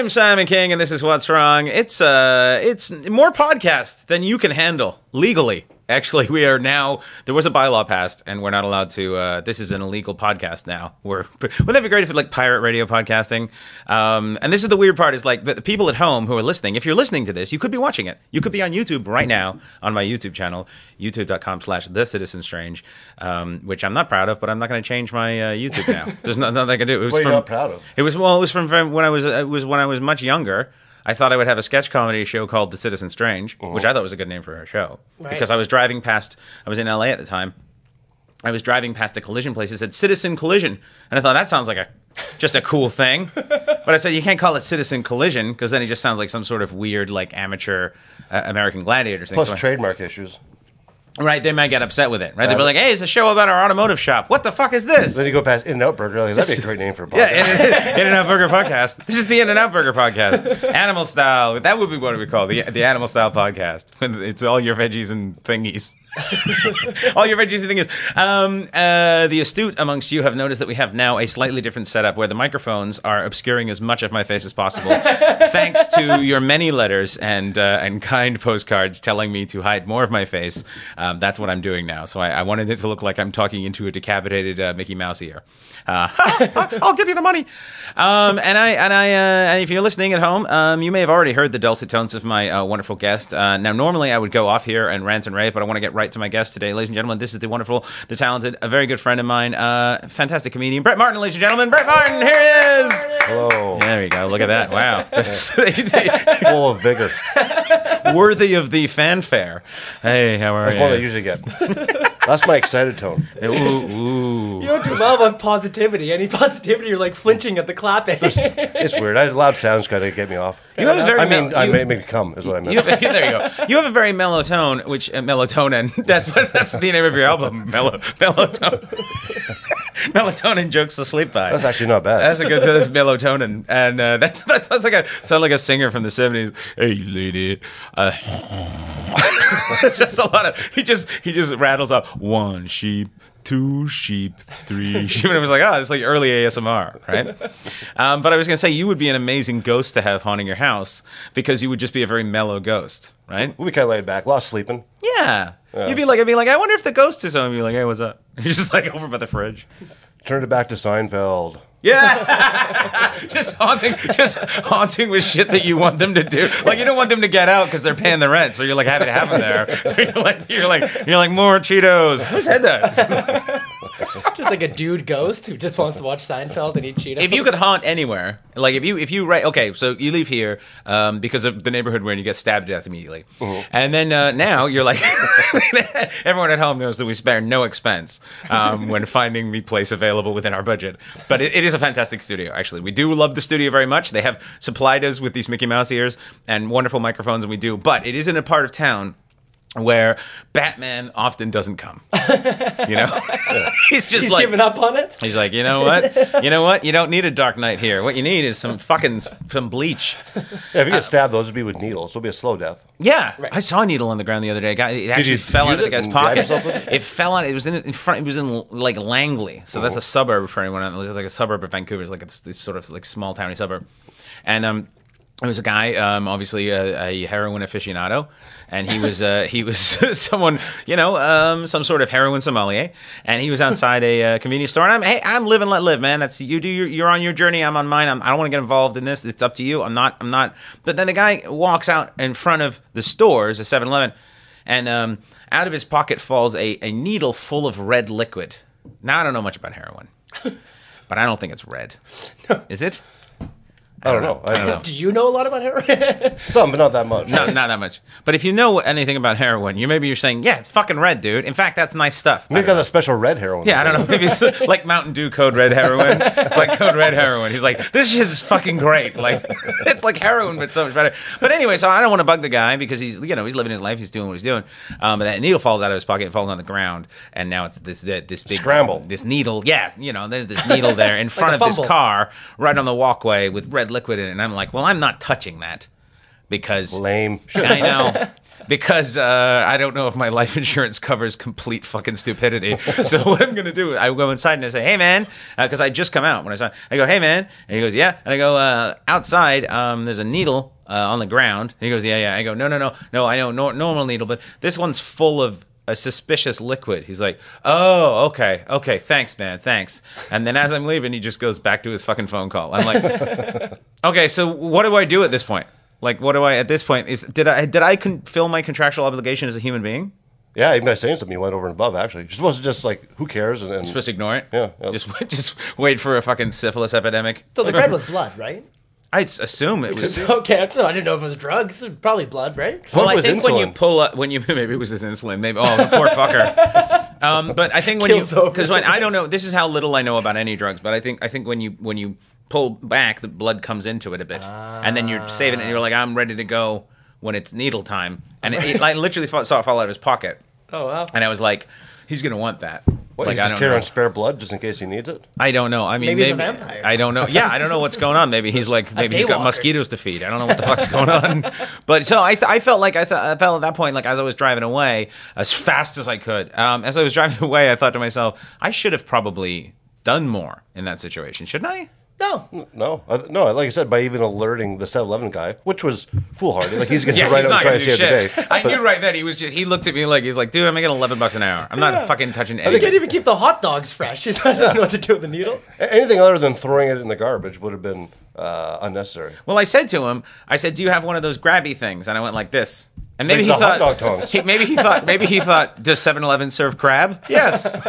I'm Simon King, and this is What's Wrong. It's uh, it's more podcasts than you can handle legally. Actually, we are now. There was a bylaw passed, and we're not allowed to. Uh, this is an illegal podcast now. We're wouldn't that be great if it like pirate radio podcasting? Um, and this is the weird part: is like the, the people at home who are listening. If you're listening to this, you could be watching it. You could be on YouTube right now on my YouTube channel, YouTube.com/slash The Citizen Strange, um, which I'm not proud of, but I'm not going to change my uh, YouTube now. There's no- nothing I can do. It was What are you from, not proud of? It was well. It was from, from when I was. It was when I was much younger. I thought I would have a sketch comedy show called The Citizen Strange, which I thought was a good name for a show Right. because I was driving past. I was in LA at the time. I was driving past a collision place. It said Citizen Collision, and I thought that sounds like a just a cool thing. But I said you can't call it Citizen Collision because then it just sounds like some sort of weird like amateur uh, American gladiator thing. Plus So I- trademark issues. Right? They might get upset with it. Right? They'll be like, "Hey, it's a show about our automotive shop. What the fuck is this?" Then you go past In and Out Burger. Like, that'd be a great name for a podcast. Yeah, In and Out Burger podcast. This is the In and Out Burger podcast, animal style. That would be what we call the the animal style podcast. It's all your veggies and thingies. all your veggies and thingies. Um, uh, the astute amongst you have noticed that we have now a slightly different setup where the microphones are obscuring as much of my face as possible, thanks to your many letters and uh, and kind postcards telling me to hide more of my face. Um, that's what I'm doing now. So I, I wanted it to look like I'm talking into a decapitated uh, Mickey Mouse ear. Uh, I'll give you the money. Um, and I and I uh, and if you're listening at home, um, you may have already heard the dulcet tones of my uh, wonderful guest. Uh, now, normally I would go off here and rant and rave, but I want to get right to my guest today, ladies and gentlemen. This is the wonderful, the talented, a very good friend of mine, uh, fantastic comedian Brett Martin, ladies and gentlemen. Brett Martin, here he is. Hello. There you go. Look at that. Wow, Full of vigor. worthy of the fanfare. Hey, how are That's one I you? usually get. That's my excited tone. Ooh, ooh. You don't do well on positivity. Any positivity, you're like flinching at the clapping. It's weird. I, loud sounds kind of get me off. You have a very I mean, mel- I you- may make me come is what I meant. You have, there you go. You have a very mellow tone, which uh, melatonin. That's what that's the name of your album. Mellow melatonin. melatonin jokes to sleep by. That's actually not bad. That's a good. That's melatonin, and uh, that's that sounds like a sound like a singer from the seventies. Hey, lady, uh, it's just a lot of. He just he just rattles off one sheep, two sheep, three sheep, and it was like, oh, it's like early ASMR, right? Um, but I was gonna say you would be an amazing ghost to have haunting your house because you would just be a very mellow ghost, right? we'll be kind of laid back. Lost sleeping. Yeah. You'd be like, I'd be like, I wonder if the ghost is home. You'd be like, hey, what's up? You're just like over by the fridge. Turned it back to Seinfeld. Yeah, just haunting, just haunting with shit that you want them to do. Like you don't want them to get out because they're paying the rent, so you're like happy to have them there. So you're like, you're like, you're like more Cheetos. Who said that? just like a dude ghost who just wants to watch Seinfeld and eat Cheetos. If you could haunt anywhere, like if you if you right, okay, so you leave here um, because of the neighborhood where you get stabbed to death immediately, and then uh, now you're like, everyone at home knows that we spare no expense um, when finding the place available within our budget. But it, it is a fantastic studio, actually. We do love the studio very much. They have supplied us with these Mickey Mouse ears and wonderful microphones, and we do. But it is in a part of town where Batman often doesn't come. You know, he's just he's like given up on it. He's like, you know what? You know what? You don't need a Dark Knight here. What you need is some fucking some bleach. Yeah, if you get stabbed, those would be with needles. It'll be a slow death. Yeah, Right. I saw a needle on the ground the other day. Guy, it actually you fell out of the guy's pocket. it? It fell out. It was in, in front. It was in like Langley, so that's a suburb for anyone. It was like a suburb of Vancouver. It's like it's this sort of like small towny suburb, and um. It was a guy, um, obviously a, a heroin aficionado, and he was uh, he was someone, you know, um, some sort of heroin sommelier, and he was outside a uh, convenience store. And I'm, hey, I'm live and let live, man. That's you do your, you're on your journey. I'm on mine. I'm, I don't want to get involved in this. It's up to you. I'm not. I'm not. But then the guy walks out in front of the stores, a 7-Eleven, and um, out of his pocket falls a, a needle full of red liquid. Now I don't know much about heroin, but I don't think it's red. Is it? I don't know. I don't know. Do you know a lot about heroin? Some, but not that much. No, not that much. But if you know anything about heroin, you maybe you're saying, yeah, it's fucking red, dude. In fact, that's nice stuff. I Maybe don't got know. a special red heroin. Yeah, I don't know. Maybe it's like Mountain Dew Code Red heroin. It's like Code Red heroin. He's like, this shit's fucking great. Like, it's like heroin, but so much better. But anyway, so I don't want to bug the guy because he's, you know, he's living his life. He's doing what he's doing. Um, but that needle falls out of his pocket. It falls on the ground, and now it's this this big Scramble. This needle, yeah, you know, there's this needle there in front a of this fumble. car, right on the walkway with red liquid in it. And I'm like, well, I'm not touching that. because Lame. I know. Because uh, I don't know if my life insurance covers complete fucking stupidity. So what I'm gonna do, I go inside and I say, "Hey man," because I just come out when I saw. I go, "Hey man," and he goes, "Yeah," and I go, uh, "Outside, um, there's a needle uh, on the ground." And he goes, "Yeah, yeah." I go, "No, no, no, no. I know no, normal needle, but this one's full of." A suspicious liquid. He's like, "Oh, okay, okay, thanks, man, thanks." And then as I'm leaving, he just goes back to his fucking phone call. I'm like, "Okay, so what do I do at this point? Like, what do I at this point? Is did I did I con- fill my contractual obligation as a human being? Yeah, even by saying something, you went over and above. Actually, you're supposed to just like, who cares? And, and Supposed to ignore it? Yeah, yeah. Just just wait for a fucking syphilis epidemic. So the bread was blood, right? I assume it was. okay, I don't know. I didn't know if it was drugs. Probably blood, right? What Well, I was think when you pull up, when you maybe it was his insulin, maybe oh the poor fucker. Um, but I think when Kills you because when I don't know, this is how little I know about any drugs. But I think I think when you when you pull back, the blood comes into it a bit, and then you're saving it, and you're like, I'm ready to go when it's needle time, and it, it, I literally saw it fall out of his pocket, Oh wow. and I was like, he's gonna want that. what, like you I just don't carry know. on spare blood just in case he needs it. I don't know. I mean, Maybe maybe, he's a vampire. I don't know. Yeah, I don't know what's going on. Maybe he's like, maybe he's got mosquitoes to feed. I don't know what the fuck's going on. But so I, th- I felt like I, th- I felt at that point, like as I was driving away as fast as I could. Um, as I was driving away, I thought to myself, I should have probably done more in that situation, shouldn't I? No. No, I, no. Like I said, by even alerting the 7-Eleven guy, which was foolhardy. Like he's going to Yeah, write he's out not and try gonna to do save the shit. day. I knew right then he was just. He looked at me like he's like, dude, I'm making 11 bucks an hour. I'm not Yeah. fucking touching He anything. can't even keep the hot dogs fresh. He doesn't know what to do with the needle. Anything other than throwing it in the garbage would have been uh, unnecessary. Well, I said to him, I said, "Do you have one of those grabby things?" And I went like this. And maybe Like he thought, he- maybe he thought, maybe he thought, does 7-Eleven serve crab? Yes.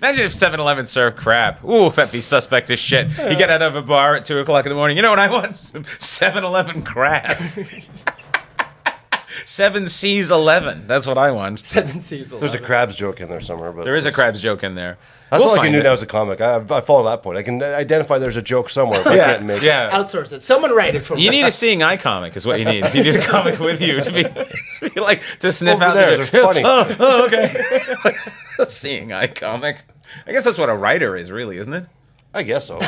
Imagine if 7-Eleven served crab. Ooh, that'd be suspect as shit. You get out of a bar at two o'clock in the morning. You know what I want? Some 7-Eleven crab. Seven C's eleven. That's what I want. Seven Seas. There's a crabs joke in there somewhere, but There is a crabs joke in there. That's We'll all I can find do it. now as a comic. I, I follow that point. I can identify there's a joke somewhere, but I Yeah, can't make it. yeah. Outsource it. Someone write it for me. You need a seeing eye comic, is what you need. You need a comic with you to be, be like to sniff Over out there, the they're funny. Oh, oh, okay. seeing eye comic. I guess that's what a writer is, really, isn't it? I guess so.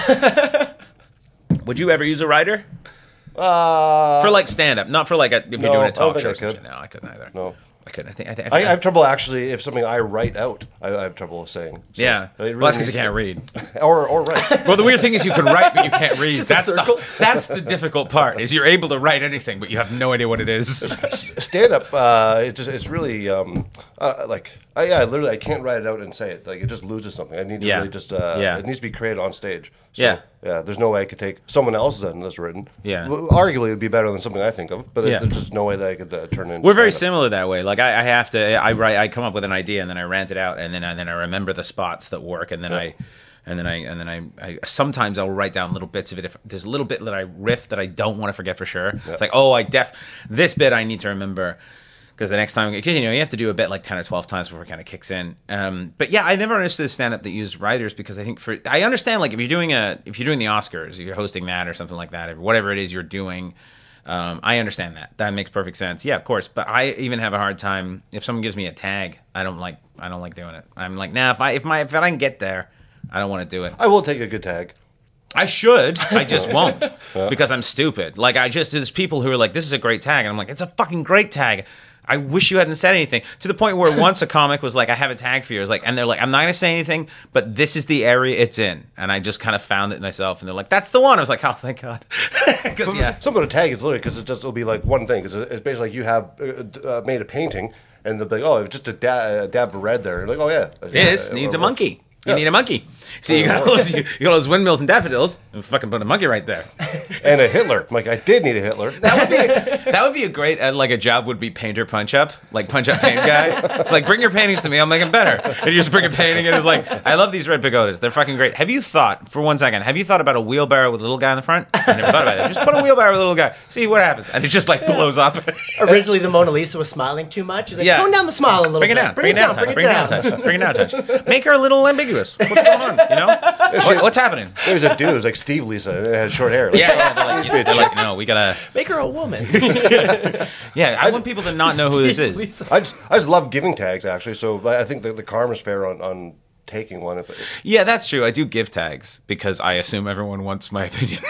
Would you ever use a writer Uh, for like stand up, not for like a, if No, you're doing a talk show? I could. No, I couldn't either. no. I couldn't. I think. I, think, I, I have trouble actually if something I write out. I, I have trouble saying. So yeah. it well, that's because you can't read. Or or write. Well, the weird thing is you can write, but you can't read. That's the that's the difficult part. Is you're able to write anything, but you have no idea what it is. stand up. Uh, it just it's really um, uh, like I, yeah, I literally I can't write it out and say it. Like it just loses something. I need to Yeah. really just uh, Yeah. it needs to be created on stage. So, Yeah. yeah. There's no way I could take someone else's than that's written. Yeah. Well, arguably it would be better than something I think of, but it- Yeah. there's just no way that I could uh, turn it. into We're very stand-up. similar that way. Like I, I have to, I write, I come up with an idea and then I rant it out, and then and then I remember the spots that work, and then I, and then I, and then I, I sometimes I'll write down little bits of it. If there's a little bit that I riff that I don't want to forget for sure, it's like oh, I def this bit I need to remember. Because the next time, because you know, you have to do a bit like ten or twelve times before it kind of kicks in. Um, but yeah, I never understood the stand up that used writers because I think for I understand like if you're doing a if you're doing the Oscars, if you're hosting that or something like that, or whatever it is you're doing, um, I understand that. That makes perfect sense. Yeah, of course. But I even have a hard time if someone gives me a tag. I don't like. I don't like doing it. I'm like, nah. If I if my if I can get there, I don't want to do it. I will take a good tag. I should. I just won't because I'm stupid. Like I just there's people who are like, this is a great tag, and I'm like, it's a fucking great tag. I wish you hadn't said anything. To the point where once a comic was like, I have a tag for you. I was like, and they're like, I'm not gonna say anything, but this is the area it's in, and I just kind of found it myself, and they're like, that's the one. I was like, oh, thank God, because yeah. Some of the tag is literally because it just will be like one thing. Because it's basically like you have uh, uh, made a painting, and they'll be like, oh, it's just a, da- a dab of red there. You're like, oh yeah, This Yeah, needs a monkey. You Yeah. need a monkey. So you got all those, you got all those windmills and daffodils, and fucking put a monkey right there. and a Hitler. Like, I did need a Hitler. That would be that would be a great uh, like a job would be painter punch up like punch up paint guy. It's like bring your paintings to me, I'll make them better. And you just bring a painting and it's like I love these red pagodas. They're fucking great. Have you thought for one second? Have you thought about a wheelbarrow with a little guy in the front? I never thought about it. Just put a wheelbarrow with a little guy. See what happens, and it just like blows up. Originally, the Mona Lisa was smiling too much. He's like, Yeah. tone down the smile a little Bring it bit. down. Bring it down. a Bring it Bring it down. down. touch, Bring it down. touch. Make her a little ambiguous. What's going on? You know What- what's happening? There was a dude, it was like Steve Lisa, and it had short hair. Like, Yeah, yeah, they're like, Needs to they're like, no, we gotta. Make her a woman. Yeah, I want people to not know who this is. Lisa. I just, I just love giving tags actually. So I I think the, the karma's fair on, on taking one. If, Yeah, that's true. I do give tags because I assume everyone wants my opinion.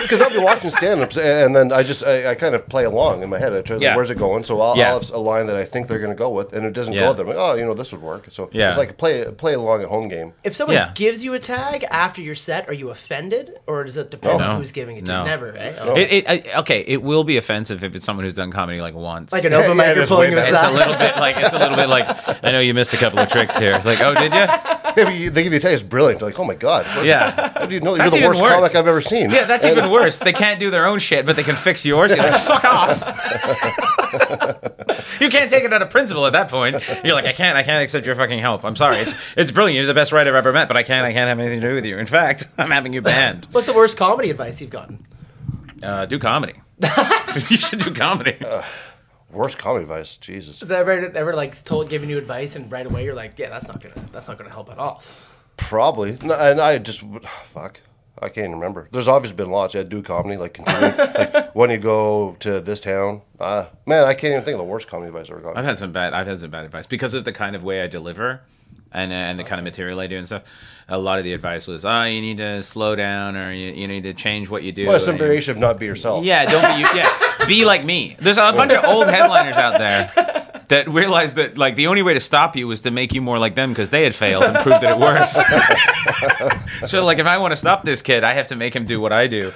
because I'll be watching stand-ups and then I just I, I kind of play along in my head. I try, like, Yeah. where's it going? So I'll, Yeah. I'll have a line that I think they're going to go with, and it doesn't Yeah. go there. I'm like, oh, you know, this would work. So Yeah. it's like a play play along at home game. If someone Yeah. gives you a tag after your set, are you offended, or does it depend No. on who's giving it to No. you? Never, eh? No. It, it, I, okay, it will be offensive if it's someone who's done comedy like once. Like an open yeah, mic it's pulling you better. it's a little bit like it's a little bit like I know you missed a couple of tricks here. It's like, oh, did you? Maybe they give you a tag, it's brilliant. You're like, oh my god, what- Yeah. how do you know you're the worst worse. comic I've ever seen? Yeah, that's And- even worse. They can't do their own shit, but they can fix yours. You're like, fuck off. you can't take it out of principle at that point. You're like, I can't, I can't accept your fucking help. I'm sorry. It's it's brilliant. You're the best writer I've ever met, but I can't, I can't have anything to do with you. In fact, I'm having you banned. What's the worst comedy advice you've gotten? Uh, do comedy. you should do comedy. Worst comedy advice, Jesus. Has that ever ever like told giving you advice and right away you're like, yeah, that's not gonna that's not gonna help at all. Probably, no, and I just fuck. I can't even remember. There's obviously been lots. Yeah, do comedy like continue. like when you go to this town, uh, man, I can't even think of the worst comedy advice I've ever got. I've had some bad. I've had some bad advice because of the kind of way I deliver, and uh, and the kind of material I do and stuff. A lot of the advice was, oh, you need to slow down, or you, you need to change what you do. Well, some variation of not be yourself. Yeah, don't be you. Yeah, be like me. There's a bunch of old headliners out there that realized that like the only way to stop you was to make you more like them because they had failed and proved that it works. so like, if I want to stop this kid, I have to make him do what I do.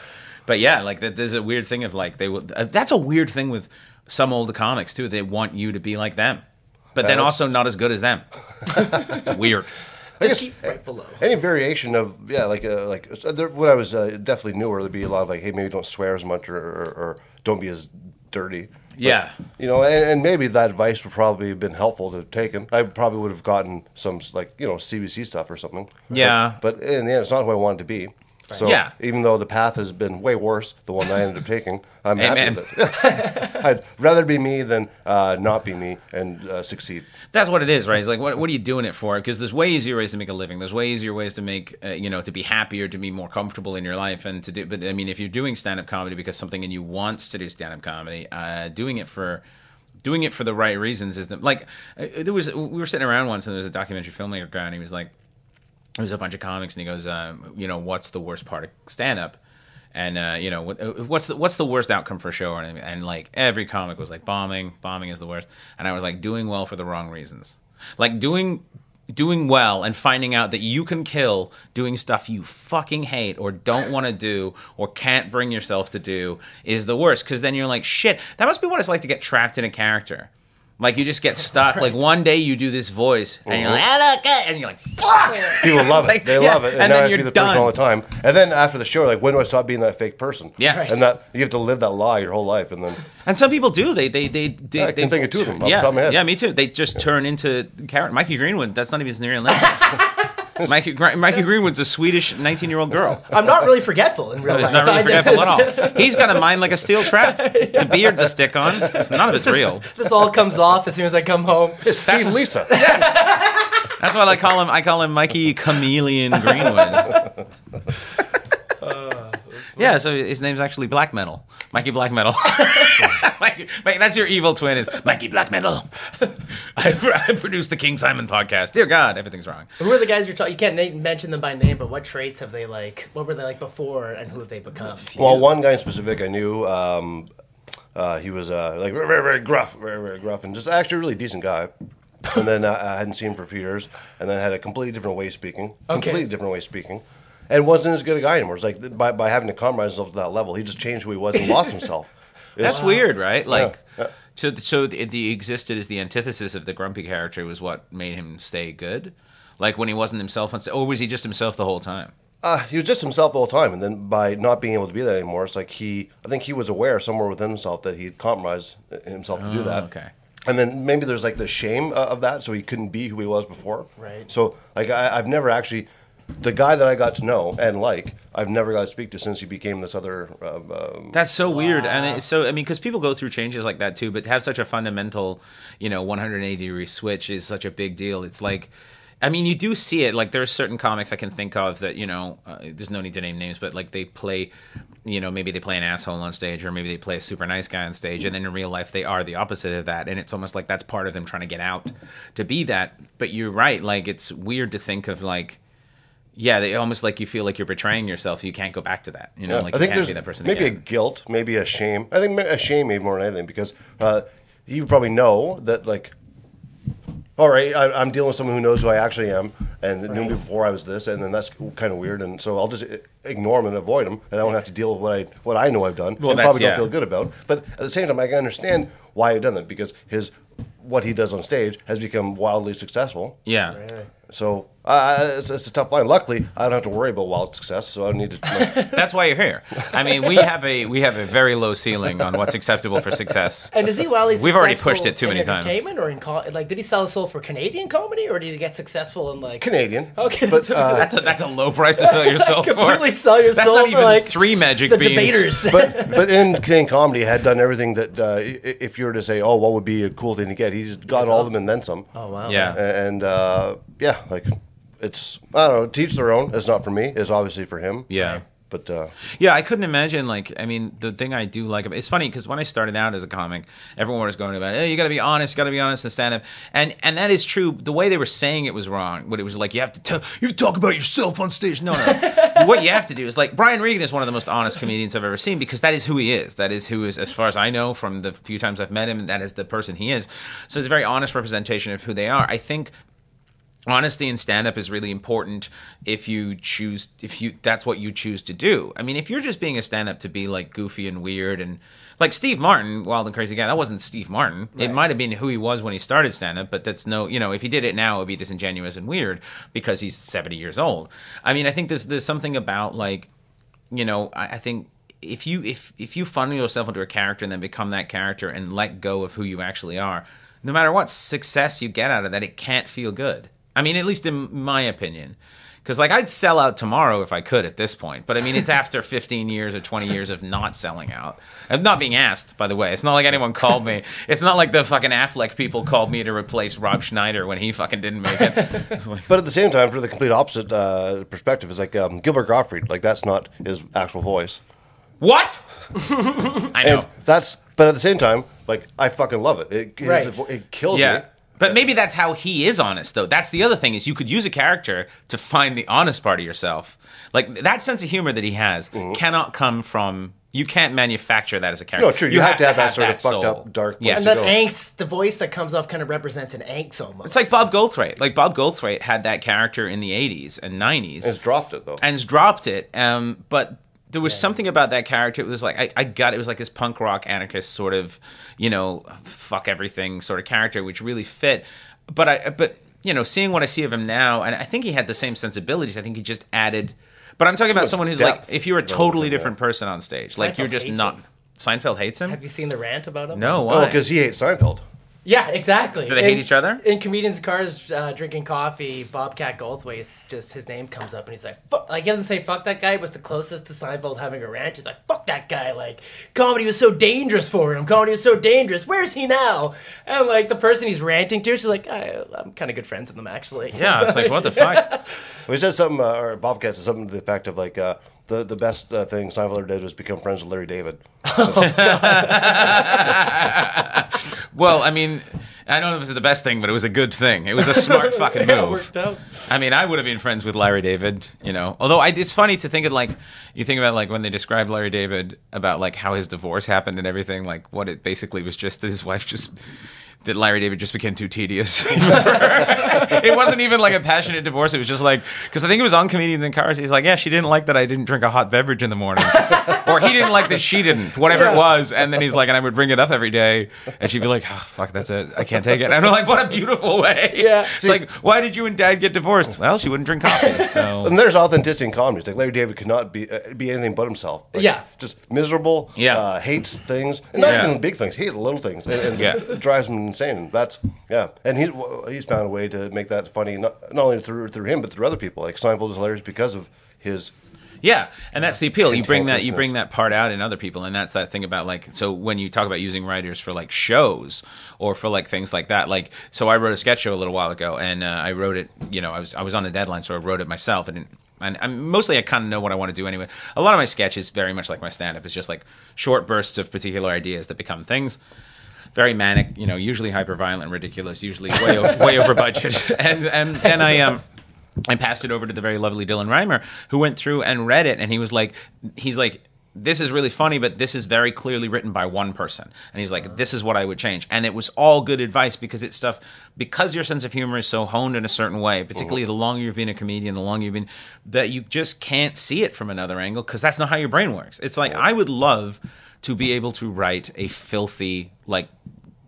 But yeah, like that, there's a weird thing of like they. will- Uh, that's a weird thing with some old comics too. They want you to be like them, but then That's- also not as good as them. It's weird. I Just guess right below. any variation of yeah, like uh, like so there, when I was uh, definitely newer, there'd be a lot of like, hey, maybe don't swear as much or, or, or don't be as dirty. But, Yeah. you know, and, and maybe that advice would probably have been helpful to have taken. I probably would have gotten some like you know CBC stuff or something. Yeah. but, but in the end, it's not who I wanted to be. So Yeah. even though the path has been way worse, the one I ended up taking, I'm happy with it. I'd rather be me than uh, not be me and uh, succeed. That's what it is, right? It's like, what, what are you doing it for? Because there's way easier ways to make a living. There's way easier ways to make, uh, you know, to be happier, to be more comfortable in your life, and to do. But I mean, if you're doing stand up comedy because something in you wants to do stand up comedy, uh, doing it for, doing it for the right reasons is the, like. Uh, there was we were sitting around once and there was a documentary filmmaker guy and he was like, there was a bunch of comics and he goes, um, you know, what's the worst part of stand up? And uh, you know what, uh, what's the what's the worst outcome for a show? And, and like every comic was like bombing, bombing is the worst. And I was like doing well for the wrong reasons, like doing doing well and finding out that you can kill doing stuff you fucking hate or don't want to do or can't bring yourself to do is the worst. Because then you're like, shit, that must be what it's like to get trapped in a character. Like you just get stuck. Like one day you do this voice and you're like, "Ah, look," and you're like, fuck. People love it. Like, they yeah, love it. And, and now then I have to you're be the person all the time. And then after the show, like, when do I stop being that fake person? Yeah. Right. And that you have to live that lie your whole life. And then And some people do. They they they. they I can they, think of two of them off the Yeah, top of my head. yeah, me too. They just turn into character. Mikey Greenwood. That's not even his real name. Mikey Gr- Mikey Greenwood's a Swedish 19 year old girl. I'm not really forgetful in real He's life. not really forgetful at all. He's got a mind like a steel trap. The beard's a stick on. None of it's real. This all comes off as soon as I come home. it's Steve Lisa. That's why I call him. I call him Mikey Chameleon Greenwood. Yeah, so his name's actually Black Metal. Mikey Black Metal. Mikey, Mikey- that's your evil twin. Is Mikey Black Metal? I, I produced the King Simon podcast. Dear God, everything's wrong. Who are the guys you're talking? You can't na- mention them by name, but what traits have they like? What were they like before, and who have they become? well, one guy in specific I knew. Um, uh, he was uh, like very, very, very gruff, very, very gruff, and just actually a really decent guy. And then uh, I hadn't seen him for a few years, and then had a completely different way of speaking. Completely different way of speaking. And wasn't as good a guy anymore. It's like by, by having to compromise himself to that level, he just changed who he was and lost himself. It That's was- weird, right? Like, yeah. so so the, the existed as the antithesis of the grumpy character was what made him stay good. Like when he wasn't himself, on or was he just himself the whole time? Uh, he was just himself the whole time, and then by not being able to be that anymore, it's like he. I think he was aware somewhere within himself that he'd compromised himself to do that. Oh, okay. And then maybe there's like the shame uh, of that, so he couldn't be who he was before. Right. So like I, I've never actually, the guy that I got to know and like, I've never got to speak to since he became this other. Uh, um, That's so weird, and it's so I mean, because people go through changes like that too. But to have such a fundamental, you know, 180 degree switch is such a big deal. It's like, I mean, you do see it. Like there are certain comics I can think of that you know, uh, there's no need to name names, but like they play you know maybe they play an asshole on stage or maybe they play a super nice guy on stage and then in real life they are the opposite of that and it's almost like that's part of them trying to get out to be that but you're right like it's weird to think of like yeah they almost like you feel like you're betraying yourself you can't go back to that you know Yeah, like I you think can't there's be that person maybe again. a guilt, maybe a shame. I think a shame maybe more than anything because uh, you probably know that like, all right, I, I'm dealing with someone who knows who I actually am and knew me before I was this, and then that's kind of weird, and so I'll just ignore them and avoid them, and I don't have to deal with what I what I know I've done, Well, and that's- probably yeah. don't feel good about. But at the same time, I can understand why I've done that because his what he does on stage has become wildly successful. yeah So uh, it's, it's a tough line. Luckily, I don't have to worry about wild success, so I don't need to. Like, that's why you're here i mean we have a we have a very low ceiling on what's acceptable for success And is he wildly We've already pushed it too many times. entertainment Or in co- like, did he sell his soul for Canadian comedy, or did he get successful in like Canadian. Okay, but that's uh, that's a, that's a low price to sell yourself for completely sell your that's soul not for even like three magic the beans debaters? but but in Canadian comedy, had done everything that uh, if you were to say, oh, what would be a cool thing to get, he's got all of them and then some. oh wow. yeah And uh, yeah, like it's I don't know. Teach their own. It's not for me. It's obviously for him. yeah But uh, Yeah, I couldn't imagine. Like, I mean, the thing I do like about it's funny because when I started out as a comic, everyone was going about, "Hey, you got to be honest, got to be honest in stand up," and and that is true. The way they were saying it was wrong. What it was like, you have to tell, you have to talk about yourself on stage. No, no. what you have to do is like Brian Regan is one of the most honest comedians I've ever seen because that is who he is. That is who is, as far as I know from the few times I've met him, that is the person he is. So it's a very honest representation of who they are. I think honesty in stand up is really important if you choose if you that's what you choose to do. I mean if you're just being a stand up to be like goofy and weird and like steve martin wild and crazy guy that wasn't steve martin. It might have been who he was when he started stand up but that's no you know if he did it now it would be disingenuous and weird because he's 70 years old. I mean i think there's there's something about like you know i, I think if you if if you funnel yourself into a character and then become that character and let go of who you actually are no matter what success you get out of that it can't feel good i mean at least in my opinion because like i'd sell out tomorrow if i could at this point but i mean it's after 15 years or 20 years of not selling out of not being asked by the way it's not like anyone called me it's not like the fucking Aflac people called me to replace rob schneider when he fucking didn't make it like, but at the same time, for the complete opposite uh, perspective, it's like um, Gilbert Gottfried. Like that's not his actual voice. what i know And that's but at the same time, like I fucking love it. It his- Right. it kills Yeah. me. But maybe that's how he is honest, though. That's the other thing is you could use a character to find the honest part of yourself. Like that sense of humor that he has cannot come from. You can't manufacture that as a character. Mm-hmm. No, true. You, have, to have that sort of fucked soul. up, dark. Yeah. And that angst, the voice that comes off, kind of represents an angst almost. It's like Bob Goldthwait. Like Bob Goldthwait had that character in the '80s and '90s, It's dropped it though. and has dropped it. Um, but there was something about that character. It was like I, I got it was like this punk rock anarchist sort of, you know, fuck everything sort of character, which really fit. But I but you know, seeing what I see of him now, and I think he had the same sensibilities. I think he just added. But I'm talking about someone who's like, if you're a totally different person on stage, like you're just not. him. Seinfeld hates him. Have you seen the rant about him? no, oh, because he hates Seinfeld. Yeah, exactly. Do they hate each other? In comedians' cars, uh, drinking coffee, Bobcat Goldthwait's just his name comes up, and he's like, fuck. Like he doesn't say "fuck that guy," but it's the closest to Seinfeld having a rant. He's like, "Fuck that guy!" Like comedy was so dangerous for him. Comedy was so dangerous. Where's he now? And like the person he's ranting to, she's like, I, "I'm kind of good friends with them, actually." yeah, it's like what the fuck. we said something, uh, or Bobcat said something to the effect of like, uh, the the best uh, thing Seinfeld ever did was become friends with Larry David. Well, I mean, I don't know if it was the best thing, but it was a good thing. It was a smart fucking Yeah, it move. worked out. I mean, I would have been friends with Larry David, you know. Although I, it's funny to think of like you think about like when they described Larry David about like how his divorce happened and everything. Like what it basically was just that his wife just that Larry David just became too tedious. it wasn't even like a passionate divorce. It was just like because I think it was on comedians in cars. He's like, yeah, she didn't like that I didn't drink a hot beverage in the morning, or he didn't like that she didn't, whatever it was. And then he's like, and I would bring it up every day, and she'd be like, oh, fuck, that's it, I can't take it. And I'm like, what a beautiful way. Yeah. It's like, why did you and dad get divorced? Well, she wouldn't drink coffee. So And there's authenticity in comedy. It's like Larry David could not be uh, be anything but himself. Like, Yeah. just miserable. Yeah. uh, hates things, and not Yeah. even big things. He hates little things, and, and Yeah. it drives him insane. That's yeah. And he he's found a way to make that funny, not, not only through through him, but through other people. Like Seinfeld is hilarious because of his. yeah, and that's the appeal. You bring that you bring that part out in other people, and that's that thing about like so when you talk about using writers for like shows or for like things like that. Like so, I wrote a sketch show a little while ago, and uh, I wrote it. You know, I was I was on a deadline, so I wrote it myself, and. and I'm, mostly I kind of know what I want to do anyway. A lot of my sketch is very much like my stand up. It's just like short bursts of particular ideas that become things. Very manic, you know, usually hyper violent, ridiculous, usually way o- way over budget, and and then I um. I passed it over to the very lovely Dylan Reimer, who went through and read it, and he was like, he's like, this is really funny, but this is very clearly written by one person, and he's like, this is what I would change, and it was all good advice because it's stuff because your sense of humor is so honed in a certain way, particularly the longer you've been a comedian, the longer you've been, that you just can't see it from another angle because that's not how your brain works. It's like I would love to be able to write a filthy like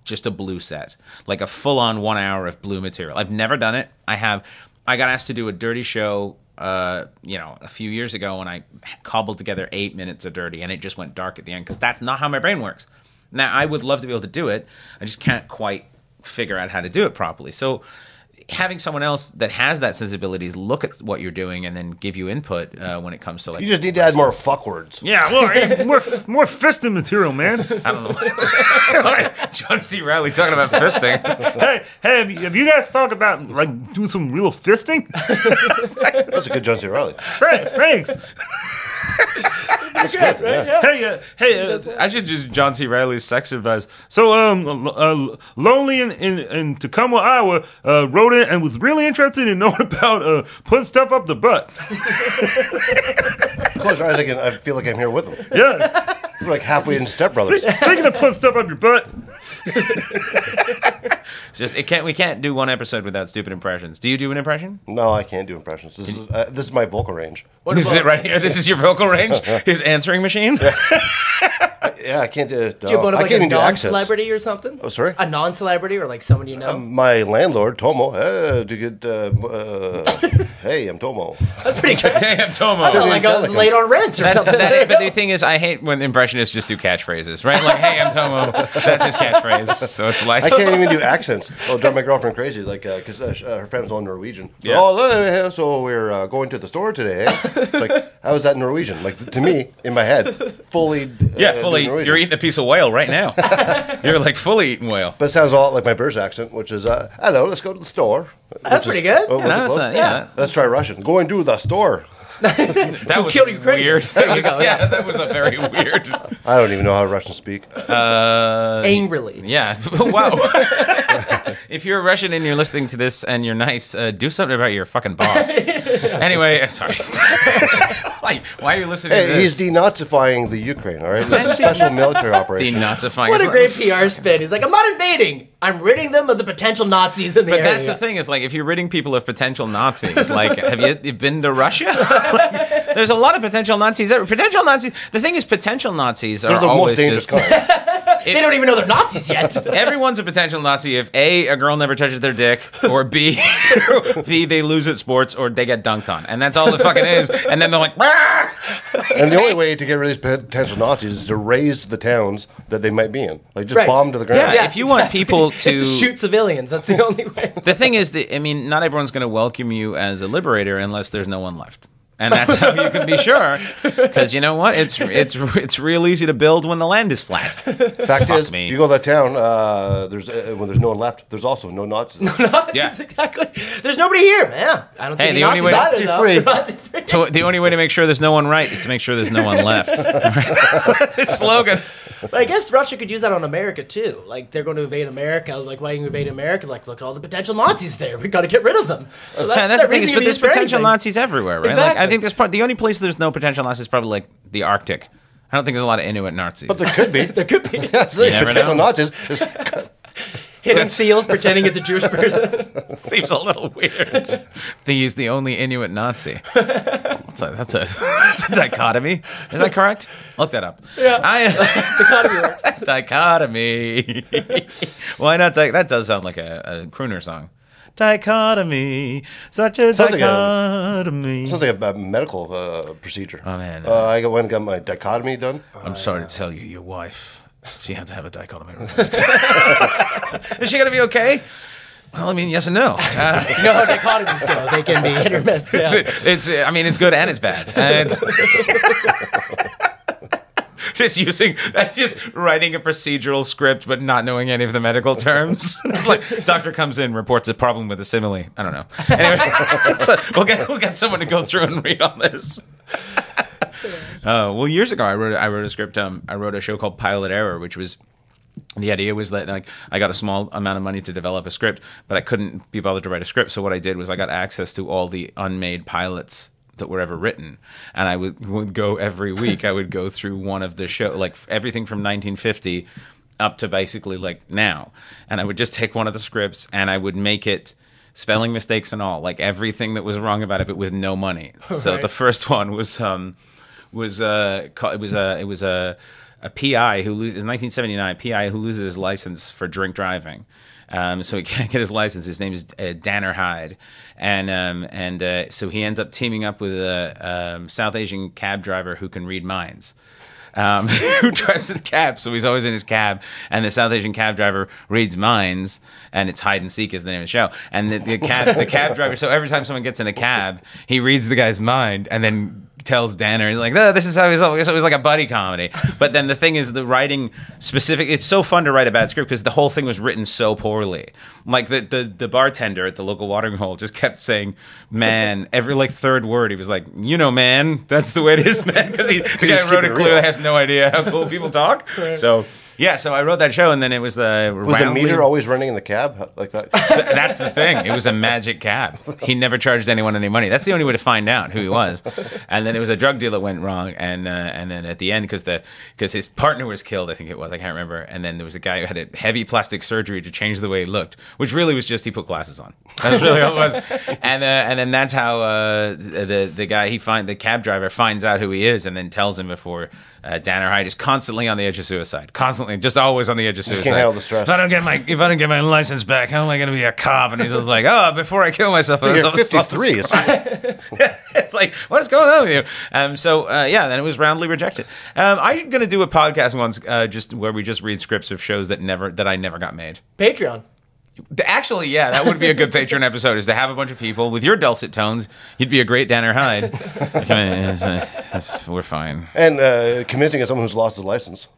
just a blue set, like a full on one hour of blue material. I've never done it. I have. I got asked to do a dirty show, uh, you know, a few years ago, and I cobbled together eight minutes of dirty, and it just went dark at the end because that's not how my brain works. Now, I would love to be able to do it. I just can't quite figure out how to do it properly. So, having someone else that has that sensibility look at what you're doing and then give you input uh, when it comes to like You just need to add more fuck words. Yeah, well, hey, more more fisting material, man. I don't know. John C. Reilly talking about fisting. hey, hey, have you, have you guys thought about like doing some real fisting? That's a good John C. Reilly. Fra- Thanks. That's good. Yeah. Hey, uh, hey, uh, I should just John C. Reilly's sex advice. so um, uh, lonely in, in, in Tacoma, Iowa, uh, wrote in and was really interested in knowing about uh, putting stuff up the butt. Close your eyes again. I feel like I'm here with him. Yeah, We're like halfway in Step Brothers. speaking of putting stuff up your butt, It's just it can't we can't do one episode without stupid impressions. Do you do an impression? No, I can't do impressions. This is uh, this is my vocal range. What This is it right here. This is your vocal range. His answering machine. Yeah, I can't do. Do you have one of I like can't a even do accents. non-celebrity or something? Oh, sorry? A non-celebrity or like someone you know? My landlord, Tomo. Uh, do you get? Uh, uh, hey, I'm Tomo. That's pretty good. hey, I'm Tomo. I felt like I was like late on rent or That's, something. that, but the thing is, I hate when impressionists just do catchphrases, right? Like, "Hey, I'm Tomo." That's his catchphrase. So it's like, I can't even do accents. It'll drive my girlfriend crazy, like because uh, sh- uh, her family's all Norwegian. So, Yeah. Oh, uh, so we're uh, going to the store today. eh?" It's like, how is that Norwegian? Like to me, in my head, fully. Uh, yeah, fully. Norwegian. You're eating a piece of whale right now. you're like fully eating whale. But it sounds a lot like my British accent, which is, uh, hello, let's go to the store. That's pretty good. Oh, Yeah, that's close? not- yeah. Let's try Russian. Going to the store. That was kill Ukrainians. weird. That was, go, yeah, yeah. that was a very weird. I don't even know how Russians speak. Uh, Angrily. Yeah. wow. if you're a Russian and you're listening to this and you're nice, uh, do something about your fucking boss. anyway, sorry. why, why are you listening to Hey, this? he's denazifying the Ukraine, all right? It's a special military operation. denazifying. What a great PR spin. He's like, I'm not invading. I'm ridding them of the potential Nazis in the But area. that's the thing is like if you're ridding people of potential Nazis, like have you you been to Russia? Like, there's a lot of potential Nazis. there. Potential Nazis. The thing is, potential Nazis are They're the always most dangerous just. kind. They don't even know they're Nazis yet. Everyone's a potential Nazi if a a girl never touches their dick, or b b they lose at sports, or they get dunked on, and that's all it fucking is. And then they're like, "Rah!" And the only way to get rid of these potential Nazis is to raise the towns that they might be in. Like, just Right. bomb to the yeah, ground. Yeah. If you want people to, It's to shoot civilians. That's the only way. the thing is that I mean, not everyone's going to welcome you as a liberator unless there's no one left. And that's how you can be sure, because you know what? It's it's it's real easy to build when the land is flat. Fact Fuck is, me. you go to that town, uh, there's uh, when there's no one left, there's also no Nazis. no Nazis, Yeah. exactly. There's nobody here. Yeah, I don't see Hey, any the only Nazis way- either. Nazi though. free. Nazi free. So the only way to make sure there's no one right is to make sure there's no one left. That's his slogan. But I guess Russia could use that on America too. Like they're going to invade America. I was Like why are you invade America? Like look at all the potential Nazis there. We got to get rid of them. So that- Yeah, that's the thing is, but there's potential. Nazis everywhere, right? Like, I think there's part. The only place there's no potential Nazis is probably like the Arctic. I don't think there's a lot of Inuit Nazis. But there could be. There could be That's the never potential know. Nazis. Is, hidden seals pretending it's a Jewish person. seems a little weird. He's the only Inuit Nazi. That's a, that's a, that's a dichotomy. Is that correct? Look that up. Yeah. I, the economy works. dichotomy. Why not? Di- that does sound like a, a crooner song. Dichotomy, such a Sounds like a- dichotomy. sounds like a, a medical uh, procedure. Oh, man. Uh, I went and got my dichotomy done. I'm sorry to tell you, your wife, she had to have a dichotomy. Is she gonna be okay? Well, I mean, yes and no. Uh, You know how dichotomies go. They can be hit or miss. Yeah. it's, it's, I mean, it's good and it's bad. And it's, just using that's just writing a procedural script but not knowing any of the medical terms. it's like doctor comes in, reports a problem with a simile. I don't know. Anyway, so we'll get we'll get someone to go through and read all this. Uh, well, years ago, I wrote I wrote a script. Um, I wrote a show called Pilot Error, which was the idea was that like I got a small amount of money to develop a script, but I couldn't be bothered to write a script. So what I did was I got access to all the unmade pilots that were ever written, and I would would go every week. I would go through one of the show, like everything from 1950 up to basically like now, and I would just take one of the scripts and I would make it spelling mistakes and all, like everything that was wrong about it, but with no money. So Right. the first one was um was uh it was a it was a a PI who loses 1979 PI who loses his license for drink driving. Um, so he can't get his license. His name is uh, Danner Hyde, and um, and uh, so he ends up teaming up with a um, South Asian cab driver who can read minds um, who drives the cab. So he's always in his cab, and the South Asian cab driver reads minds, and it's hide and seek is the name of the show. And the, the cab, the cab driver. So every time someone gets in a cab, he reads the guy's mind, and then tells Danner, like, "Oh, "This is how he's always." It was like a buddy comedy. But then the thing is, the writing specific. It's so fun to write a bad script because the whole thing was written so poorly. Like the the the bartender at the local watering hole just kept saying, "Man," every like third word. He was like, "You know, man, that's the way it is, man." Because he the guy wrote it it clearly real. has no idea how cool people talk. So yeah, so I wrote that show, and then it was uh, Was the meter always running in the cab like that? that's the thing. It was a magic cab. He never charged anyone any money. That's the only way to find out who he was. And then it was a drug deal that went wrong. And uh, and then at the end, because the because his partner was killed, I think it was. I can't remember. And then there was a guy who had a heavy plastic surgery to change the way he looked, which really was just he put glasses on. That's really all it was. And uh, and then that's how uh, the the guy he find the cab driver finds out who he is, and then tells him before. Uh, Danner Hyde is constantly on the edge of suicide. Constantly, just always on the edge of suicide. can't handle the stress. If I don't get my if I don't get my license back, how am I going to be a cop? And he's just like, oh, before I kill myself, I was You're 53. It's- it's like, what's going on with you? Um, so uh, yeah, then it was roundly rejected. Um, I'm going to do a podcast once, uh, just where we just read scripts of shows that never that I never got made. Patreon. Actually, yeah, that would be a good Patreon episode. Is to have a bunch of people with your dulcet tones. You'd be a great Danner Hyde. Like, uh, it's, uh, it's- we're fine. and uh, convincing as someone who's lost his license.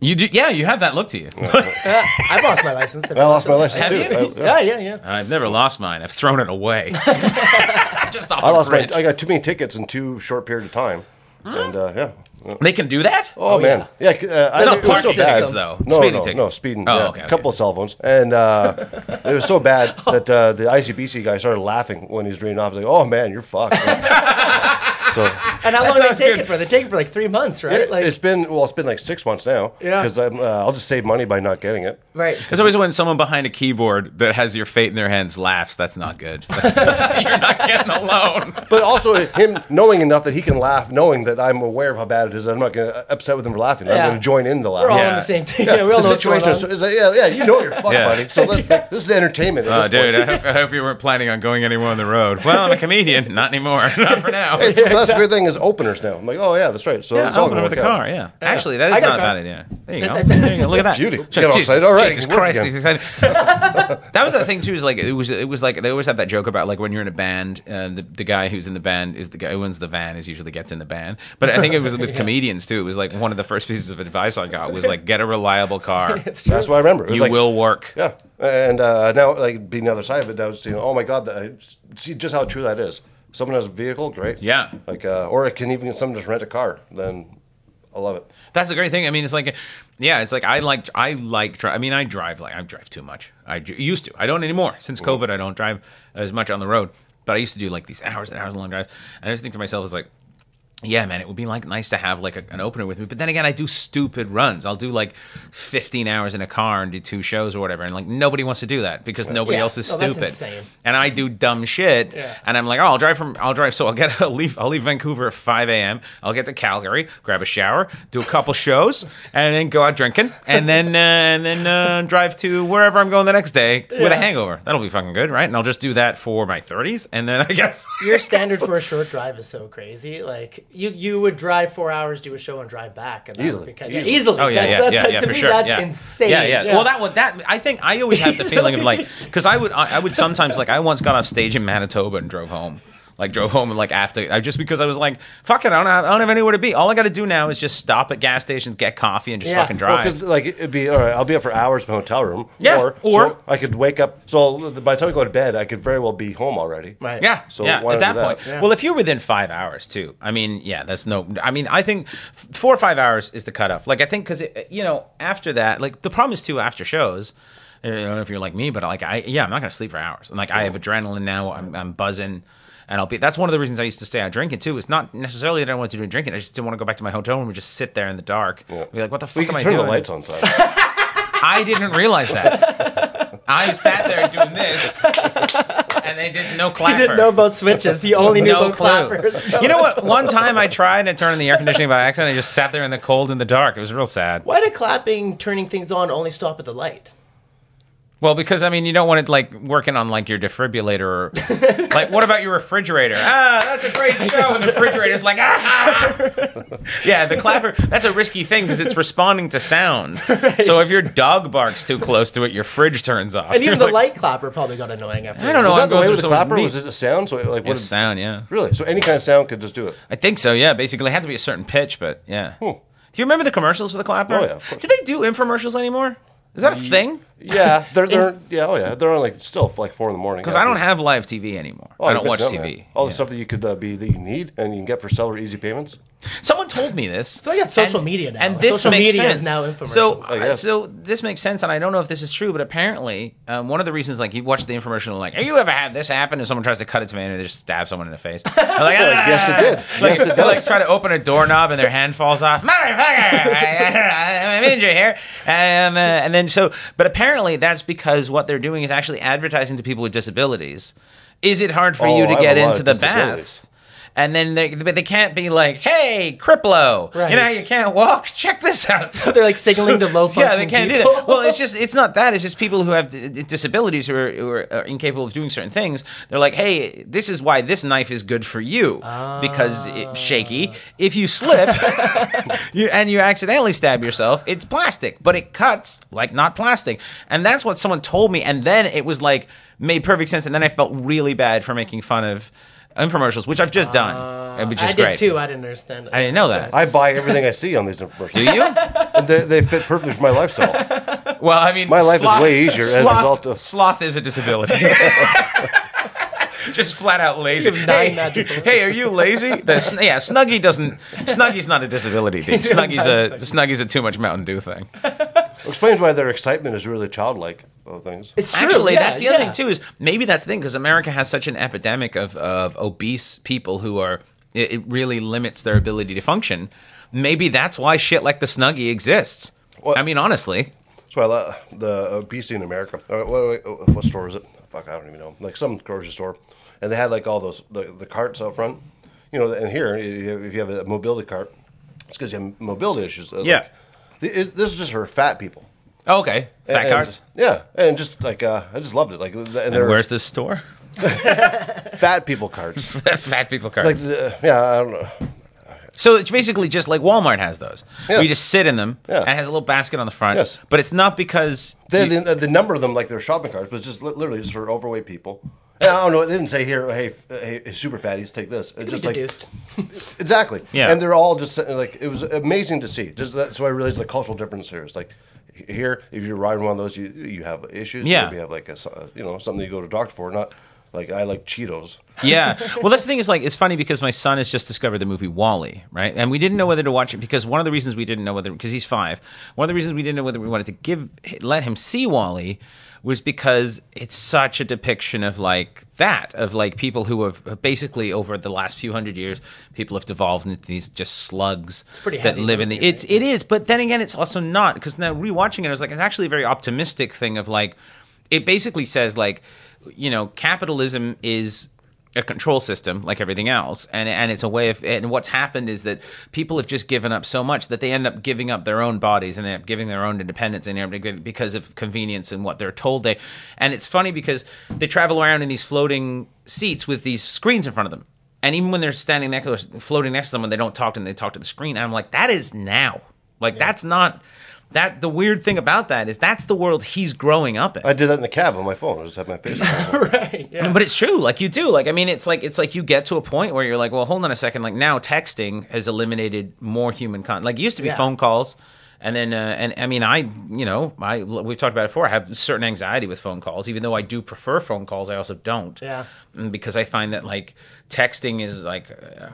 You do, yeah. You have that look to you. Yeah, I've lost my license. I lost my license Have too. I, Yeah, yeah, yeah. I've never lost mine. I've thrown it away. just off I a lost my. I got too many tickets in too short period of time, and uh, yeah. They can do that. Oh, man, yeah. uh, I, No, it was so bad. though. No, Speeding no, tickets. no, speeding. Oh, yeah, okay, A couple of cell phones, and uh, it was so bad that uh, the ICBC guy started laughing when he was reading off. He's like, "Oh man, you're fucked." so And how long did they sounds take good. it for? They take it for like three months, right? it, like, it's been well, it's been like six months now. Yeah. because uh, I'll just save money by not getting it. right. It's always when someone behind a keyboard that has your fate in their hands laughs. That's not good. You're not getting a loan. But also him knowing enough that he can laugh, knowing that I'm aware of how bad it is. I'm not going to upset with him for laughing. I'm going to join in the laugh. We're all Yeah. on the same team. Yeah, we all the know what's going situation on. is, is like, yeah, yeah, you know you're fucked, Yeah. buddy. So let- like, this is entertainment. Oh, this dude, I hope, I hope you weren't planning on going anywhere on the road. Well, I'm a comedian. Not anymore. Not for now. Hey, that's the great thing is openers now. I'm like, oh yeah, that's right. So Yeah, it's all open gonna with the work out. car. Yeah, actually, that is I got not a a car. bad idea. There you go. There you go. Look at that. Beauty. Jesus, Get all excited. All right, Jesus work Christ, again. he's excited. that was the thing too. Is like it was. It was like they always have that joke about like when you're in a band, uh, the the guy who's in the band is the guy who owns the van. Is usually gets in the band. But I think it was with comedians too. It was like one of the first pieces of advice I got was like get a reliable car. That's what I remember. It was You like, will work. Yeah, and uh, now like being the other side of it, now it's, you know, oh my god, that, I see just how true that is. Someone has a vehicle, great. Yeah. Like, uh, or it can even someone just rent a car. Then I love it. That's the great thing. I mean, it's like, yeah, it's like I like I like. Dri- I mean, I drive like I drive too much. I used to. I don't anymore. Since COVID, I don't drive as much on the road. But I used to do like these hours and hours long drives. And I just think to myself, it's like, yeah, man, it would be like nice to have like a, an opener with me. But then again, I do stupid runs. I'll do like 15 hours in a car and do two shows or whatever. And like nobody wants to do that because nobody Yeah. else is No, stupid. And I do dumb shit. Yeah. And I'm like, oh, I'll drive from, I'll drive. So I'll get, I'll leave, I'll leave Vancouver at 5 a.m. I'll get to Calgary, grab a shower, do a couple shows, and then go out drinking, and then, uh, and then uh, drive to wherever I'm going the next day with a hangover. That'll be fucking good, right? And I'll just do that for my 30s, and then I guess. Your standard for a short drive is so crazy. Like you, you would drive four hours, do a show, and drive back, and that Easily. Would be kind yeah, Easily. easily. Oh yeah, That's- yeah, that's- yeah, yeah, to for me, sure. That's yeah. insane. Yeah, yeah, Well, that one, that I think I always had the feeling of like, because I would, I, I would sometimes like, I once got off stage in Manitoba and drove home. Like drove home and like after I just because I was like, fuck it, I don't have, I don't have anywhere to be. All I got to do now is just stop at gas stations, get coffee, and just Yeah. fucking drive. because like it'd be all right. I'll be up for hours in my hotel room. Yeah, Or, or- so I could wake up. So by the time I go to bed, I could very well be home already. Right. Yeah. So yeah. At not that point, that? Yeah. well, if you're within five hours too, I mean, yeah, that's no. I mean, I think four or five hours is the cutoff. Like, I think because you know after that, like the problem is too after shows. I don't know if you're like me, but like I, yeah, I'm not gonna sleep for hours. And like I have adrenaline now. I'm, I'm buzzing. And I'll be. That's one of the reasons I used to stay out drinking too. It's not necessarily that I wanted to do drinking. I just didn't want to go back to my hotel room and just sit there in the dark. Be like, what the fuck We am can I turn doing? the lights on. I didn't realize that. I sat there doing this, and they did no He clapper. didn't know about switches. He only knew No about clue. clappers. You know what? One time I tried to turn on the air conditioning by accident. I just sat there in the cold in the dark. It was real sad. Why did clapping, turning things on, only stop at the light? Well, because I mean, you don't want it like working on like your defibrillator or like what about your refrigerator? Ah, that's a great show. And the refrigerator's like ah. yeah, the clapper. That's a risky thing because it's responding to sound. So if your dog barks too close to it, your fridge turns off. And even You're the like, light clapper probably got annoying after. I don't know. Was I'm that the way with the clapper? meat. Was it a sound? So like, what? It's sound, yeah. Really? So any kind of sound could just do it. I think so. Yeah, basically, it had to be a certain pitch, but yeah. Do you remember the commercials for the clapper? Oh, yeah, of course. Do they do infomercials anymore? Is that a thing? Yeah, they're they're yeah oh yeah they're on like still like four in the morning. Because I don't have live TV anymore. Oh, I don't watch out, TV. man. All Yeah. the stuff that you could uh, be that you need and you can get for seller easy payments. Someone told me this. I feel like it's social media now. And this Social makes media is sense. now infomercials. So, uh, so this makes sense, and I don't know if this is true, but apparently, um, one of the reasons, like, you watch the infomercial, and like, "Have you ever had this happen?" And someone tries to cut it to me, and they just stab someone in the face. They're like, "Ah!" yes, it did. Like, Yes, it they, like does. try to open a doorknob, and their hand falls off. Motherfucker! I'm injured here, um, uh, and then so, but apparently, that's because what they're doing is actually advertising to people with disabilities. Is it hard for Oh, you to I get into the bath? And then they, but they can't be like, "Hey, Criplo, Right. you know how you can't walk? Check this out." So They're like signaling to low function. Yeah, they can't do that. Well, it's just it's not that. It's just people who have d- disabilities who are, who are uh, incapable of doing certain things. They're like, "Hey, this is why this knife is good for you because it's shaky. If you slip you, and you accidentally stab yourself, it's plastic, but it cuts like not plastic." And that's what someone told me. And then it was like made perfect sense. And then I felt really bad for making fun of infomercials, which I've just done, uh, which is I did too. I didn't understand. That. I didn't know that. I buy everything I see on these infomercials. Do you? And they, they fit perfectly for my lifestyle. Well, I mean, My life is way easier as a sloth, result of- sloth is a disability. Just flat out lazy. You have nine Hey, hey, are you lazy? The, yeah, Snuggie doesn't. Snuggie's not a disability. Thing. Snuggie's a Snuggie's a too much Mountain Dew thing. Explains why their excitement is really childlike of things. It's true. Actually, yeah, that's the other yeah. thing too. Is maybe that's the thing because America has such an epidemic of of obese people who are. It, it really limits their ability to function. Maybe that's why shit like the Snuggie exists. What- I mean, honestly. That's why I love the obesity in America. Uh, what, what, what store is it? Fuck, I don't even know. Like some grocery store, and they had like all those the, the carts out front. You know, and here if you have a mobility cart, it's because you have mobility issues. Uh, Yeah. like, the- it- this is just for fat people. Oh, okay, fat And- cards. Yeah, and just like uh, I just loved it. Like, and And where's this store? fat people carts. fat people cards. like, the, yeah, I don't know. So it's basically just like Walmart has those. Where you just sit in them Yeah. and it has a little basket on the front. Yes. But it's not because They, you- the, the number of them, like they're shopping carts, was just literally just for overweight people. And I don't know. They didn't say here, hey, f- hey, super fatties, take this. It's Be just like deduced. exactly. Yeah. And they're all just uh, like it was amazing to see. Just that's why I realized the cultural difference here. It's like here, if you're riding one of those, you you have issues. Yeah. You have like a s- uh, you know something you go to doctor for. Not like I like Cheetos. yeah. Well, that's the thing is like it's funny because my son has just discovered the movie WALL-E, right? And we didn't know whether to watch it because one of the reasons we didn't know whether because he's five. One of the reasons we didn't know whether we wanted to give let him see WALL-E was because it's such a depiction of like that of like people who have basically over the last few hundred years people have devolved into these just slugs that live in the movie, it's it is but then again it's also not because now rewatching it I was like it's actually a very optimistic thing of like it basically says like you know capitalism is a control system like everything else. And and it's a way of and what's happened is that people have just given up so much that they end up giving up their own bodies and they end up giving their own independence and they end up because of convenience and what they're told they and it's funny because they travel around in these floating seats with these screens in front of them. And even when they're standing next to floating next to someone they don't talk to them they talk to the screen. And i'm like that is now. Like that's not that the weird thing about that is that's the world he's growing up in. I did that in the cab on my phone. I just had my face. on my phone. right. Yeah. But it's true, like you do. Like I mean, it's like it's like you get to a point where you're like, well, hold on a second. Like now, texting has eliminated more human contact. Like it used to be Yeah. phone calls, and then uh, and I mean, I you know, I we've talked about it before. I have certain anxiety with phone calls, even though I do prefer phone calls. I also don't. Yeah. Mm, Because I find that like texting is like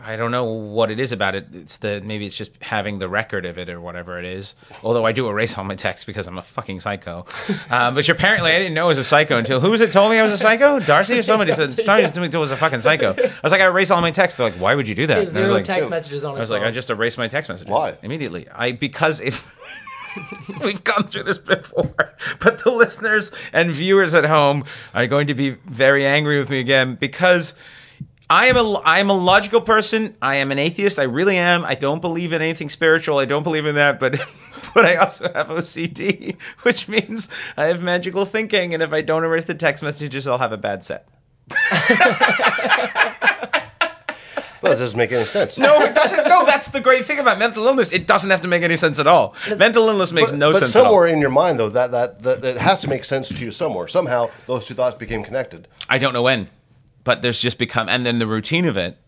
I don't know what it is about it. It's the maybe it's just having the record of it or whatever it is. Although I do erase all my texts because I'm a fucking psycho. um, which apparently I didn't know I was a psycho until who was it told me I was a psycho? Darcy or somebody said somebody told me I was a fucking psycho. I was like I erase all my texts. They're like, why would you do that? And I was like, text messages on I his was like. I just erased my text messages. Why? Immediately. I because if we've gone through this before, but the listeners and viewers at home are going to be very angry with me again because I am a I am a logical person. I am an atheist. I really am. I don't believe in anything spiritual. I don't believe in that, but but I also have OCD, which means I have magical thinking and if I don't erase the text messages, I'll have a bad set. Well, it doesn't make any sense. No, it doesn't. No, that's the great thing about mental illness. It doesn't have to make any sense at all. Mental illness makes But, no but sense at all. somewhere in your mind, though, that, that that it has to make sense to you somewhere. Somehow, those two thoughts became connected. I don't know when, but there's just become, and then the routine of it.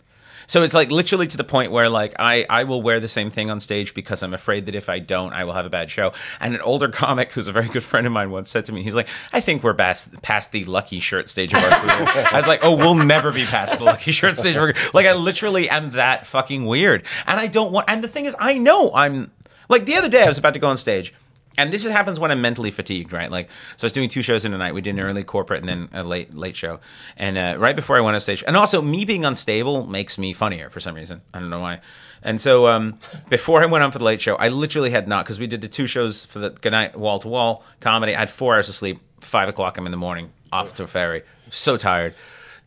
So it's like literally to the point where like I I will wear the same thing on stage because I'm afraid that if I don't, I will have a bad show. And an older comic who's a very good friend of mine once said to me, he's like, I think we're past past the lucky shirt stage of our career. I was like, oh, we'll never be past the lucky shirt stage of our career. Like I literally am that fucking weird, and I don't want. And the thing is, I know I'm like the other day I was about to go on stage. And this is, happens when I'm mentally fatigued, right? Like, so I was doing two shows in a night. We did an early corporate and then a late late show. And uh, right before I went on stage, and also me being unstable makes me funnier for some reason. I don't know why. And so um, before I went on for the late show, I literally had not because we did the two shows for the good night Wall to Wall comedy. I had four hours of sleep. Five o'clock, I'm in the morning off to a ferry. So tired.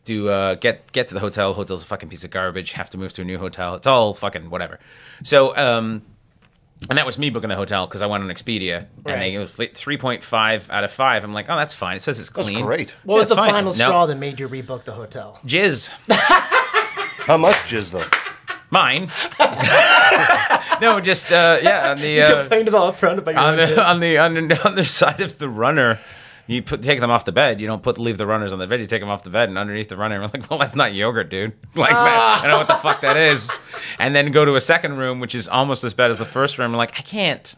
Do uh, get get to the hotel. Hotel's a fucking piece of garbage. Have to move to a new hotel. It's all fucking whatever. So. Um, and that was me booking the hotel because I went on Expedia, and they, it was three point five out of five. I'm like, oh, that's fine. It says it's That's clean. great. what was That's the fine. final No. straw that made you rebook the hotel? Jizz, How much jizz, though? mine. no, just uh, yeah, on the uh, Complained about up front about your on own the jizz. on the on the other side of the runner. You put take them off the bed. You don't put leave the runners on the bed. You take them off the bed and underneath the runner. We're like, well, that's not yogurt, dude. Like, I ah. don't know what the fuck that is. And then go to a second room, which is almost as bad as the first room. I'm like, I can't.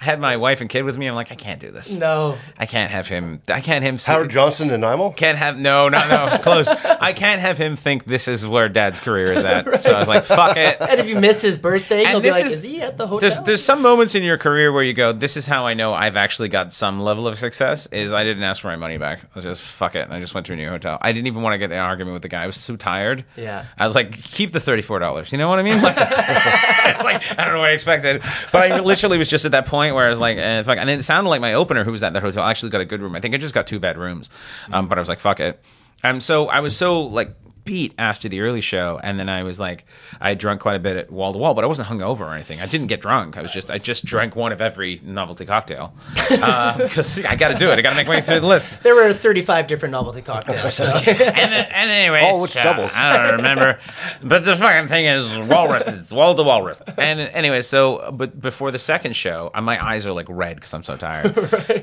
I had my wife and kid with me. I'm like, I can't do this. No. I can't have him. I can't him. sit- Howard Johnson and Nanaimo? can't have no, no, no, close. I can't have him think this is where Dad's career is at. So I was like, fuck it. And if you miss his birthday, And he'll be like, is- is, he at the hotel? There's there's some moments in your career where you go, this is how I know I've actually got some level of success. Is I didn't ask for my money back. I was just fuck it. And I just went to a new hotel. I didn't even want to get in an argument with the guy. I was so tired. Yeah. I was like, keep the thirty four dollars. You know what I mean? Like, it's like I don't know what I expected, but I literally was just at that point where I was like, eh, fuck. And it sounded like my opener, who was at that hotel, actually got a good room. I think I just got two bad rooms, um, but I was like, fuck it. Um, so I was so like beat after the early show, and then I was like, I had drunk quite a bit at wall to wall, but I wasn't hungover or anything. I didn't get drunk. I was just I just drank one of every novelty cocktail because I got to do it. I got to make my way through the list. there were 35 different novelty cocktails. So. and, and anyway, All which doubles. I don't remember, but the fucking thing is walrus. It's wall to walrus. And anyway, so but before the second show, uh, my eyes are like red because I'm so tired,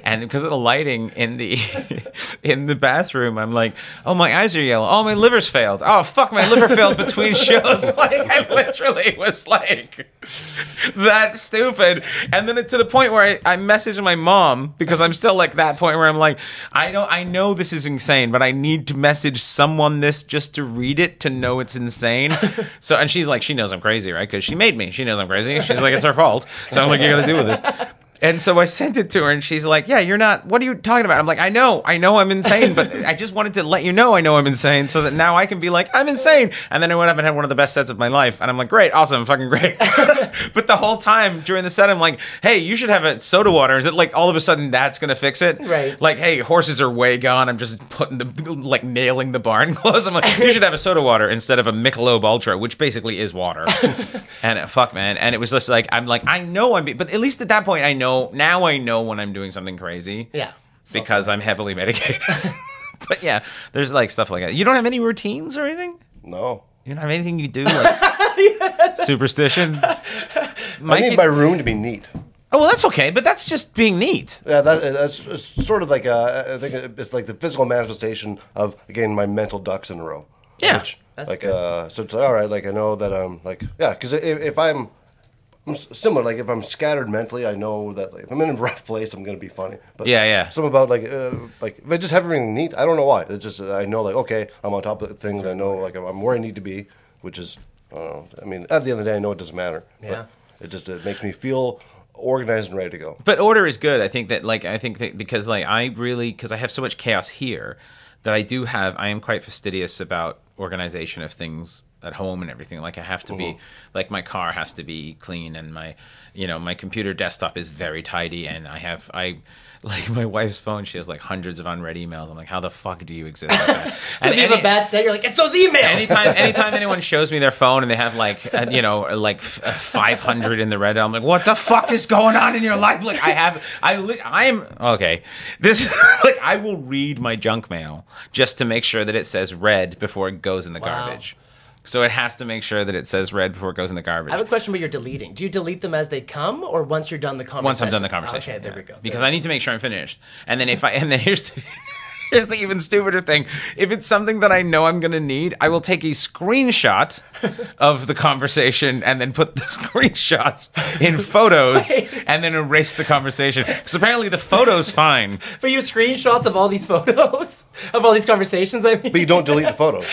and because of the lighting in the in the bathroom, I'm like, oh my eyes are yellow. Oh my liver's failed. Oh fuck, my liver failed between shows. Like I literally was like that stupid. And then it, to the point where I, I messaged my mom because I'm still like that point where I'm like, I don't, I know this is insane, but I need to message someone this just to read it to know it's insane. so, and she's like, she knows I'm crazy, right? Because she made me. She knows I'm crazy. She's like, it's her fault. So I'm like, you got to deal with this. And so I sent it to her, and she's like, "Yeah, you're not. What are you talking about?" I'm like, "I know, I know, I'm insane, but I just wanted to let you know I know I'm insane, so that now I can be like, I'm insane." And then I went up and had one of the best sets of my life, and I'm like, "Great, awesome, fucking great." but the whole time during the set, I'm like, "Hey, you should have a soda water." Is it like all of a sudden that's gonna fix it? Right. Like, hey, horses are way gone. I'm just putting the like nailing the barn close. I'm like, you should have a soda water instead of a Michelob Ultra, which basically is water. and uh, fuck, man. And it was just like, I'm like, I know I'm, be- but at least at that point, I know now. I know when I'm doing something crazy. Yeah. Because I'm heavily medicated. but yeah, there's like stuff like that. You don't have any routines or anything. No. You don't have anything you do like superstition. I Mikey, need my room to be neat. Oh well, that's okay, but that's just being neat. Yeah, that, that's it's sort of like uh, I think it's like the physical manifestation of again my mental ducks in a row. Yeah, that's like good. uh, so it's like, all right. Like I know that I'm like yeah, because if, if I'm, I'm similar. Like if I'm scattered mentally, I know that like, if I'm in a rough place, I'm gonna be funny. But Yeah, yeah. Something about like uh, like if I just have everything neat. I don't know why. It's just I know like okay, I'm on top of things. I know like I'm- where I need to be, which is I don't know. I mean, at the end of the day, I know it doesn't matter. Yeah. It just it makes me feel organized and ready to go. But order is good. I think that like I think that because like I really because I have so much chaos here that I do have I am quite fastidious about organization of things at home and everything. Like I have to be uh-huh. like my car has to be clean and my you know my computer desktop is very tidy and I have I like my wife's phone she has like hundreds of unread emails. I'm like how the fuck do you exist? Like that? So if you have any- a bad set, you're like, it's those emails. anytime anytime anyone shows me their phone and they have like uh, you know like uh, 500 in the red i'm like what the fuck is going on in your life like i have i li- i'm okay this like i will read my junk mail just to make sure that it says red before it goes in the Wow. garbage so it has to make sure that it says red before it goes in the garbage I have a question about your deleting. Do you delete them as they come, or once you're done the conversation? once I'm done the conversation. Okay, there yeah. we go. Because I need to make sure I'm finished. And then if I and then here's the, here's the even stupider thing. If it's something that I know I'm gonna need, I will take a screenshot of the conversation and then put the screenshots in photos and then erase the conversation. Because apparently the photo's fine. But you have screenshots of all these photos of all these conversations. I mean, But you don't delete the photos.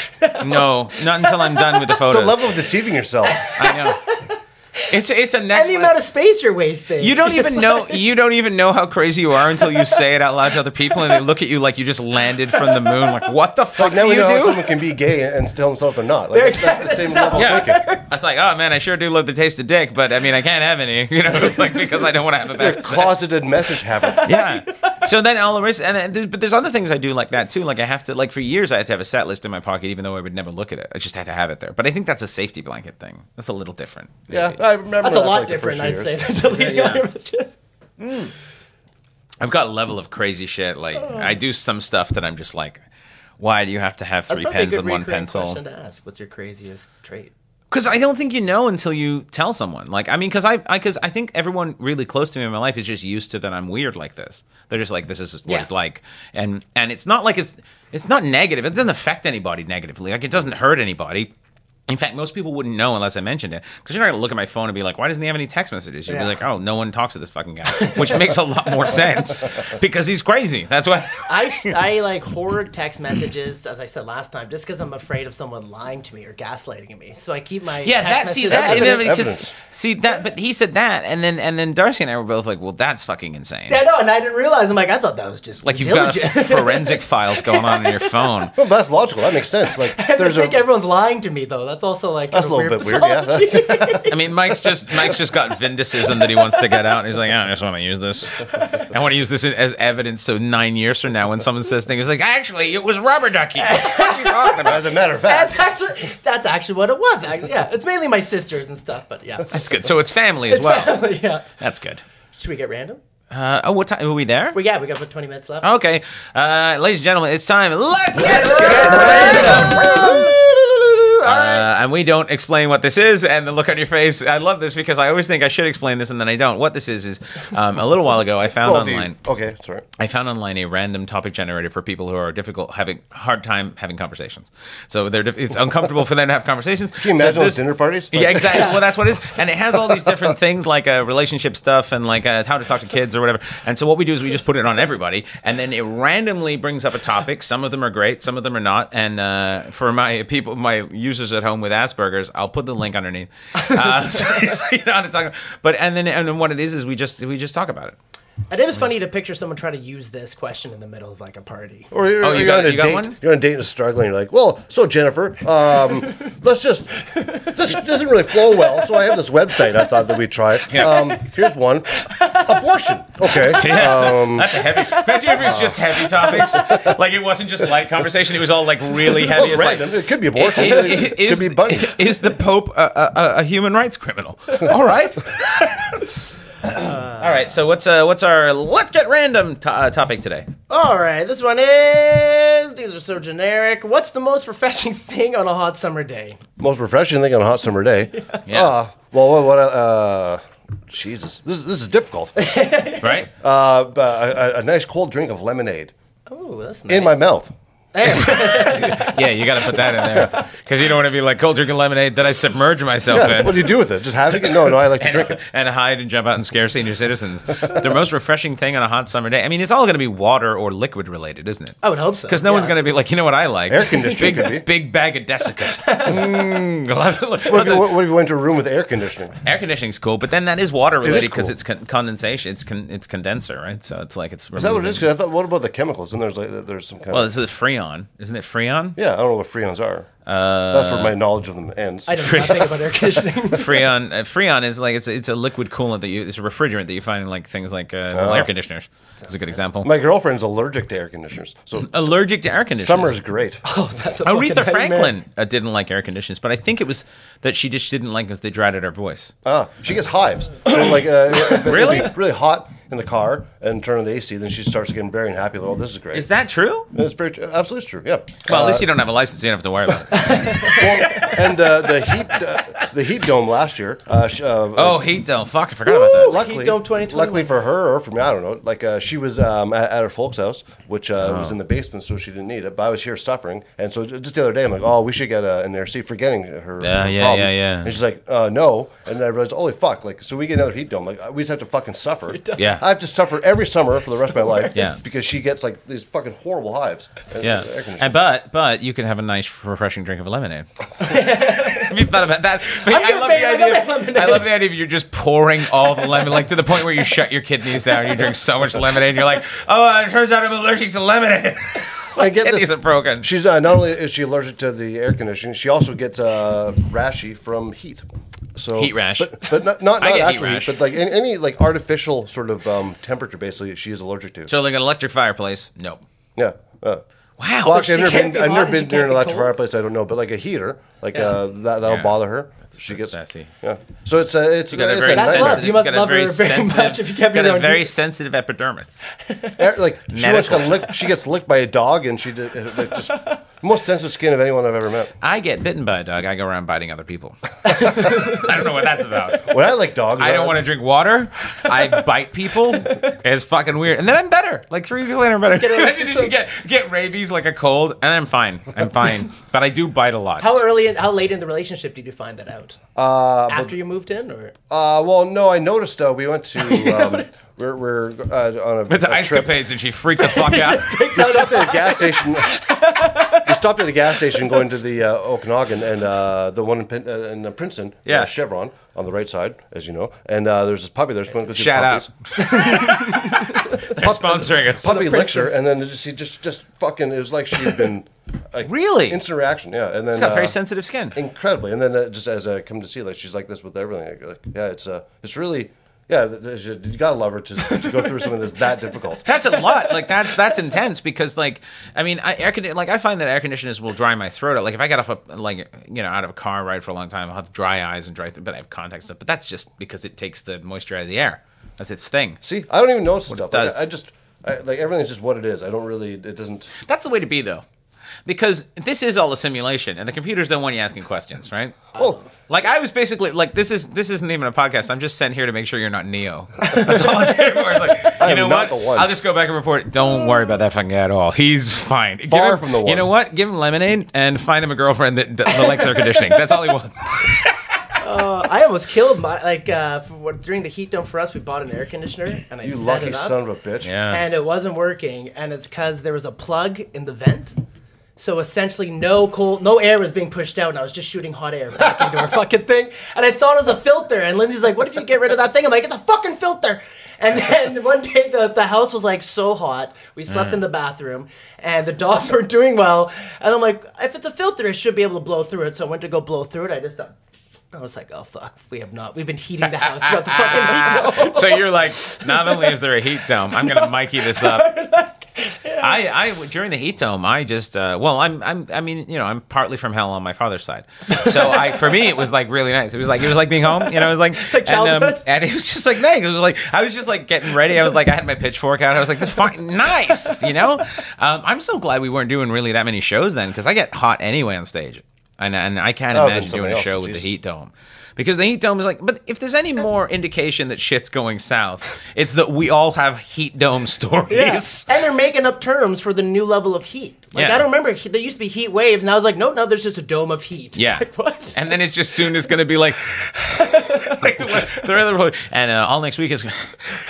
No, not until I'm done with the photos. the level of deceiving yourself. I know. It's it's a and next the le- amount of space you're wasting. You don't It's even like- know. You don't even know how crazy you are until you say it out loud to other people, and they look at you like you just landed from the moon. Like, what the fuck Like now do we you know how do? someone can be gay and tell themselves they're not. Like There- that's, that's the same level of thinking. Yeah, it's like, oh man, I sure do love the taste of dick, but I mean, I can't have any. You know, it's like because I don't want to have a bad. Closeted message habit. Yeah. So then I'll erase, and then, there- but there's other things I do like that too. Like I have to, like for years, I had to have a set list in my pocket, even though I would never look at it. I just had to have it there. But I think that's a safety blanket thing. That's a little different. Yeah. I remember That's a that for, lot like, the different, first I'd few say, years. than deleting Yeah, all your messages. I've got a level of crazy shit. Like oh. I do some stuff that I'm just like, why do you have to have That's three probably a pens good and one recurring pencil? Question to ask: What's your craziest trait? Because I don't think you know until you tell someone. Like, I mean, because I, because I, think everyone really close to me in my life is just used to that I'm weird like this. They're just like, this is what Yeah. it's like, and and it's not like it's it's not negative. It doesn't affect anybody negatively. Like, it doesn't hurt anybody. In fact, most people wouldn't know unless I mentioned it. Because you're not gonna look at my phone and be like, "Why doesn't he have any text messages?" You'd be like, "Oh, no one talks to this fucking guy," which makes a lot more sense because he's crazy. That's why. I, I like horror text messages, as I said last time, just because I'm afraid of someone lying to me or gaslighting me. So I keep my Yeah, text that see messages that out. you Evidence. just see that. But he said that, and then and then Darcy and I were both like, "Well, that's fucking insane." Yeah, no, and I didn't realize. I'm like, I thought that was just Like you've diligent. got forensic files going on in your phone. Well, that's logical. That makes sense. Like I think a everyone's lying to me though. That's also like That's kind a little bit weird, yeah. I mean, Mike's just Mike's just got vindicism that he wants to get out. And he's like, I just want to use this. I want to use this as evidence. So nine years from now, when someone says things, like, actually, it was rubber ducky. What are you talking about? as a matter of fact. that's actually that's actually what it was. Actually, yeah, it's mainly my sisters and stuff, but yeah, That's good. So it's family as well. yeah. That's good. Should we get random? Uh, oh, what time are we there? Well, yeah, we got about 20 minutes left. Okay, uh, ladies and gentlemen, it's time. Let's get All right. Uh, and we don't explain what this is, and the look on your face. I love this because I always think I should explain this, and then I don't. What this is is um, a little while ago I found Well, the- online. okay, sorry. I found online a random topic generator for people who are difficult, having hard time having conversations. So they're it's uncomfortable for them to have conversations. Can you imagine those this- dinner parties? yeah, exactly. Well, that's what it is, and it has all these different things like uh, relationship stuff and like uh, how to talk to kids or whatever. And so what we do is we just put it on everybody, and then it randomly brings up a topic. Some of them are great, some of them are not. And uh, for my people, my users at home with Asperger's, I'll put the link underneath, uh, so, so you know how to talk. About. But and then and then what it is is we just we just talk about it. And it is funny to picture someone try to use this question in the middle of like a party. Or you're, Oh, you you're got- on a you got date. one? You're on a date and struggling. You're like, well, so Jennifer, um, let's just. This doesn't really flow well, so I have this website. I thought that we'd try. Um, here's one: abortion. Okay. Um, That's a heavy. Imagine if it was just heavy topics. Like it wasn't just light conversation. It was all like really heavy. well, it's It's like, random. it could be abortion. it- It, it- is, could be bunnies. is the Pope a, a, a human rights criminal? All right. All right. So what's uh what's our let's get random to- uh, topic today? All right, this one is. These are so generic. What's the most refreshing thing on a hot summer day? Most refreshing thing on a hot summer day. Yeah. Ah, well, what? what uh, Jesus, this is, this is difficult. right? Uh, but a, a, a nice cold drink of lemonade Oh, that's nice. in my mouth. There. yeah, you got to put that in there because you don't want to be like cold drinking lemonade that I submerge myself Yeah, in. what do you do with it? Just having it? No, no, I like to drink it. and hide and jump out and scare senior citizens. the most refreshing thing on a hot summer day. I mean, it's all going to be water or liquid related, isn't it? I would hope so. Because no one's going to be like, you know what I like? Air conditioning big, could be. big bag of desiccant. Mm, What if, you, what if you went to a room with air conditioning? Air conditioning's cool, but then that is water related because cool. it's con- condensation. It's con- it's condenser, right? So it's like it's. Is that what it is? 'Cause I thought, what about the chemicals? And there's like there's some kind Well, of this is Freon, isn't it? Freon. yeah. I don't know what freons are. That's where my knowledge of them ends. I don't know nothing about air conditioning. Freon. Uh, Freon is like it's it's a liquid coolant that you it's a refrigerant that you find in like things like uh, Oh. air conditioners. That's a good example. My girlfriend's allergic to air conditioners, so Allergic to air conditioners. summer is great. oh, that's a Aretha. Franklin uh, didn't like air conditioners, but I think it was that she just didn't like because they dried out her voice. Ah, she gets hives. So like, uh, Really? really hot in the car and turn on the AC. Then she starts getting very unhappy. Like, oh, this is great. Is that true? It's very absolutely true. Yeah. Well, at Uh, least you don't have a license. You don't have to worry about it. well, and uh, the heat, uh, the heat dome last year. Uh, sh- uh, oh, heat dome. Fuck, I forgot about that. luckily, Heat dome 2021. luckily for her or for me, I don't know. Like uh, she was um, at, at her folks' house, which uh, Oh. was in the basement, so she didn't need it. But I was here suffering, and so j- just the other day, I'm like, oh, we should get uh, in there, see, forgetting her. Yeah, her yeah, problem. yeah, yeah. And she's like, uh, no, and then I realized, holy fuck, like, so we get another heat dome, like, we just have to fucking suffer. Yeah. I have to suffer every summer for the rest of my life. Yeah. because she gets like these fucking horrible hives. Yeah, and but but you can have a nice refreshing drink of lemonade. have you thought about that? But I'm I love babe, the idea. my Of, lemonade. I love the idea of you're just pouring all the lemon, like to the point where you shut your kidneys down. You drink so much lemonade, and you're like, oh, it turns out I'm allergic to lemonade. I get this. are broken. She's uh, not only is she allergic to the air conditioning, she also gets uh, rashy from heat. So Heat rash. but, but not not, I not get heat actually rash. but like any, any like artificial sort of um, temperature, basically, she is allergic to. So like an electric fireplace, no. yeah. Uh, Wow. well, actually, I've never can't been. be I've hot never and been near an be electric cold? fireplace. I don't know, but like a heater, like uh, that that'll bother her. She gets messy. yeah. So it's uh, it's You got a it's very a That's love. You must got love her very very sensitive- much if you can't be got a very heat. Uh, sensitive epidermis. Like she once got licked. She gets licked by a dog, and she did like, just most sensitive skin of anyone I've ever met. I get bitten by a dog. I go around biting other people. I don't know what that's about. When I like dogs, I don't want to drink water. I bite people. It's fucking weird. And then I'm better. Like three weeks later, I'm better. Imagine if you get get rabies like a cold, and I'm fine. I'm fine. But I do bite a lot. How early, how late in the relationship did you find that out? Uh, After you moved in, or Uh, well, no, I noticed though. we went to um, we're, we're uh, on a, Went to a trip. Icecapades and she freaked the fuck out. We stopped at a gas station. We stopped at a gas station going to the uh, Okanagan and uh, the one in, Pin- uh, in uh, Princeton. Yeah. uh, Chevron on the right side, as you know. And uh, there's this puppy there. So we went to go see the Shout out. puppies. They're sponsoring us. Puppy licks her, and then it just he just just fucking. It was like she had been like Really? instant reaction. Yeah, and then It's got very uh, sensitive skin. incredibly. And then uh, just as I come to see, like she's like this with everything. Like, like, yeah, it's uh, it's really. Yeah, you gotta love her to, to go through something that's that difficult. That's a lot. Like that's that's intense because like I mean I air condi- like I find that air conditioners will dry my throat out. Like if I get off a like you know out of a car ride for a long time, I'll have dry eyes and dry. Th- but I have contacts stuff. But that's just because it takes the moisture out of the air. That's its thing. See, I don't even notice stuff. Like. I, I just I, like everything's just what it is. I don't really. It doesn't. That's the way to be though, because this is all a simulation, and the computers don't want you asking questions, right? Well, Like I was basically like this is this isn't even a podcast. I'm just sent here to make sure you're not Neo. That's all I'm here for. It's like you am know not what? the one. I'll just go back and report. Don't worry about that fucking guy at all. He's fine. Give Far him- from the one. You know what? Give him lemonade and find him a girlfriend that, that likes air conditioning. That's all he wants. uh, I almost killed my like uh, for, what- during the heat dome for us. We bought an air conditioner and I you set lucky it up, son of a bitch. Yeah. and it wasn't working, and it's because there was a plug in the vent. So essentially, no cold, no air was being pushed out, and I was just shooting hot air back into our fucking thing. And I thought it was a filter. And Lindsay's like, "What if you get rid of that thing?" I'm like, "It's a fucking filter." And then one day the, the house was like so hot. We slept in the bathroom, and the dogs weren't doing well. And I'm like, "If it's a filter, it should be able to blow through it." So I went to go blow through it. I just. Uh, I was like, oh fuck, we have not. We've been heating the house throughout the fucking heat dome. So you're like, not only is there a heat dome, I'm gonna Mikey this up. I, I during the heat dome, I just uh, well, I'm, I'm, I mean, you know, I'm partly from hell on my father's side, so I, for me, it was like really nice. It was like it was like being home, you know. It was like, like and, um, and it was just like nice. It was like I was just like getting ready. I was like, I had my pitchfork out. I was like, this fucking nice, you know. Um, I'm so glad we weren't doing really that many shows then, because I get hot anyway on stage, and and I can't Oh, imagine doing a show with the heat dome. Because the heat dome is like, but if there's any more indication that shit's going south, it's that we all have heat dome stories. Yes. And they're making up terms for the new level of heat. Like Yeah. I don't remember there used to be heat waves, and I was like, no, no, there's just a dome of heat. It's Yeah. like, what? And then it's just soon it's going to be like, like the, way- the and uh, all next week is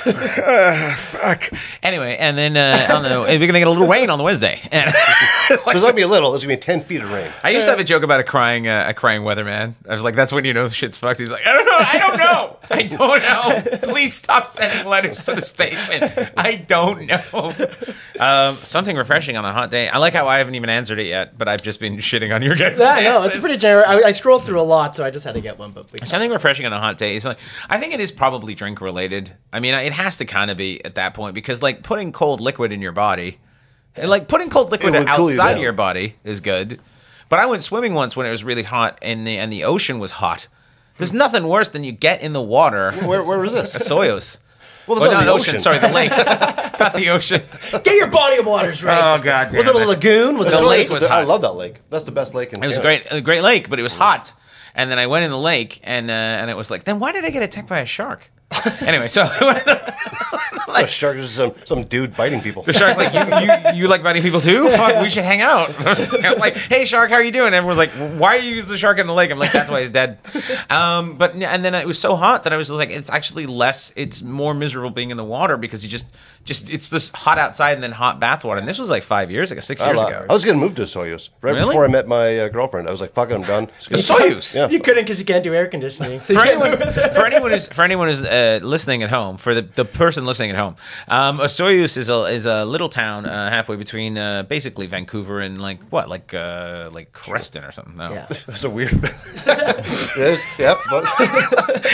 fuck. Anyway, and then uh, on the we're going to get a little rain on the Wednesday, and it's like There's not be a little. There's gonna be ten feet of rain. I used to have a joke about a crying uh, a crying weatherman. I was like, that's when you know shit's fucked. He's like, I don't know, I don't know, I don't know. Please stop sending letters to the station. I don't know. Um, something refreshing on a hot day. I like how I haven't even answered it yet, but I've just been shitting on your guys. Yeah, no, it's pretty general. I, I scrolled through a lot, so I just had to get one. But we Something refreshing on a hot day is like I think it is probably drink related. I mean, it has to kind of be at that point because like putting cold liquid in your body, and like putting cold liquid cool you outside of your body is good. But I went swimming once when it was really hot and the and the ocean was hot. There's nothing worse than you get in the water. Where, where was this? Osoyoos. Well, Well, there's not not the the ocean. ocean. Sorry, the lake, not the ocean. get your body of waters right. Oh, God Was damn it a lagoon? Was The it a lake lake? was I love that lake. That's the best lake in. It was a Canada. great, a great lake, but it was hot. And then I went in the lake, and uh, and it was like, then why did I get attacked by a shark? anyway, so went A shark is some some dude biting people. The shark's like, you, you, you like biting people too? Fuck, we should hang out. I was like, hey, shark, how are you doing? Everyone's like, why are you use the shark in the lake? I'm like, that's why he's dead. Um, but and then it was so hot that I was like, it's actually less, it's more miserable being in the water because you just, just it's this hot outside and then hot bath water. And this was like five years ago, six years lo- ago. I was gonna move to Osoyoos right Really? before I met my uh, girlfriend. I was like, "Fuck it, I'm done." Just Osoyoos. Yeah. You couldn't because you can't do air conditioning. So you for anyone, for anyone who's for anyone who's uh, listening at home, for the, the person listening at home, um, Osoyoos is a is a little town uh, halfway between uh, basically Vancouver and like what like uh, like Creston or something. No. Yeah. That's a weird. yes, yep. But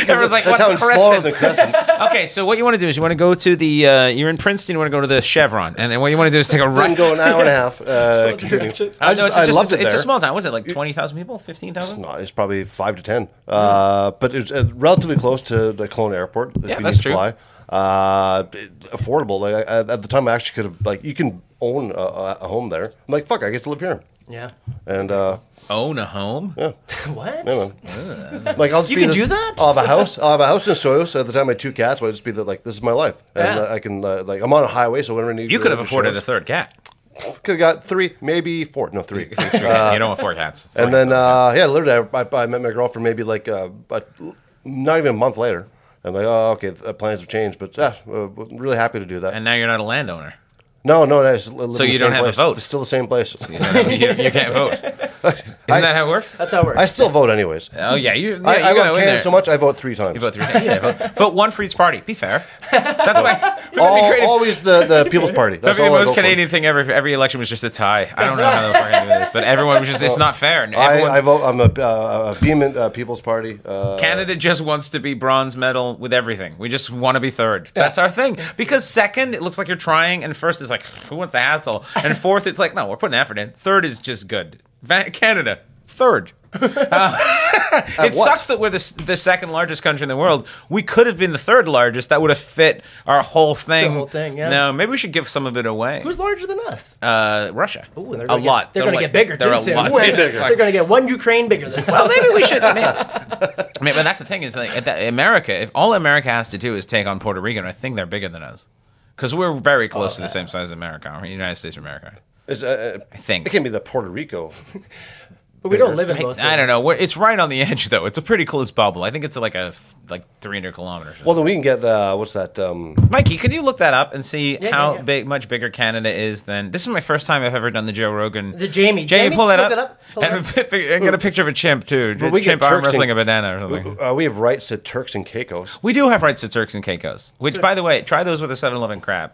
Everyone's like, that's what's how it's smaller Creston? Creston. okay, so what you want to do is you want to go to the uh, you're in Princeton. You want to go to the Chevron, and then what you want to do is take a Then right. go an hour and a half. Uh, continue. I, no, just, it's I just loved it's, it it's a small town. Was it like twenty thousand people, fifteen thousand? No, it's probably five to ten. Uh, but it's uh, relatively close to the Kelowna Airport. If Yeah, you that's need to true. fly. Uh, affordable. Like I, at the time, I actually could have like you can own a, a a home there. I'm like, fuck, I get to live here, Yeah. and uh, Own a home. yeah, What? like I'll just You be can this- do that? I'll have a house. I'll have a house in Osoyoos. At the time, I had two cats. So I just be the, like, this is my life, and Yeah. uh, I can uh, like I'm on a highway, so whenever I need You could have afforded a third cat. Could have got three, maybe four. No, three. you don't want four cats. And then, uh, yeah, literally, I, I, I met my girlfriend maybe like, uh, but not even a month later. I'm like, oh, okay, the plans have changed, but yeah, uh, really happy to do that. and now you're not a landowner. no, no, no, it's li- live So you don't have a vote. It's still the same place. You, you- you can't vote. Isn't that how it works? That's how it works. I still vote anyways. Oh yeah, you. Yeah, I, you I gotta love win Canada so much, I vote three times. You vote three. times. Yeah, vote, vote one for each party. Be fair. That's why. Wouldn't be Al- great if- always the, the People's Party. That'd That's be the all I most vote for. Canadian thing ever. Every election was just a tie. I don't know how the fuck I do this, but everyone was just. It's not fair. I, I vote. I'm a, uh, a vehement uh, People's Party. Uh, Canada just wants to be bronze medal with everything. We just want to be third. That's our thing. Because second, it looks like you're trying, and first is like, who wants the hassle? And fourth, it's like, no, we're putting effort in. Third is just good. Va- Canada, third. Uh, it what? sucks that we're the, the second largest country in the world. We could have been the third largest. That would have fit our whole thing. whole thing, yeah. No, maybe we should give some of it away. Who's larger than us? Uh, Russia. Ooh, they're a get- lot. They're, going to get bigger they're too soon. Way bigger. They're going to get one Ukraine bigger than Well, maybe we should. I mean, I mean, but that's the thing is like at the- America. If all America has to do is take on Puerto Rico, I think they're bigger than us because we're very close to the same size as America, or United States of America. It's, uh, I think. it can be the Puerto Rico. But we don't live in most. I don't know. We're, it's right on the edge, though. It's a pretty close bubble. I think it's like a like 300 kilometers. Well, then we can get uh, what's that? Um, Mikey, can you look that up and see Yeah, how yeah, yeah. big, much bigger Canada is than? This is my first time I've ever done the Joe Rogan. The Jamie. Jamie, Jamie, pull that up, it up. Pull it and, up. and get a picture of a chimp too. But we get chimp arm Turks and- wrestling a banana or something. uh, we have rights to Turks and Caicos. We do have rights to Turks and Caicos, which, by the way, try those with a 7-Eleven crab.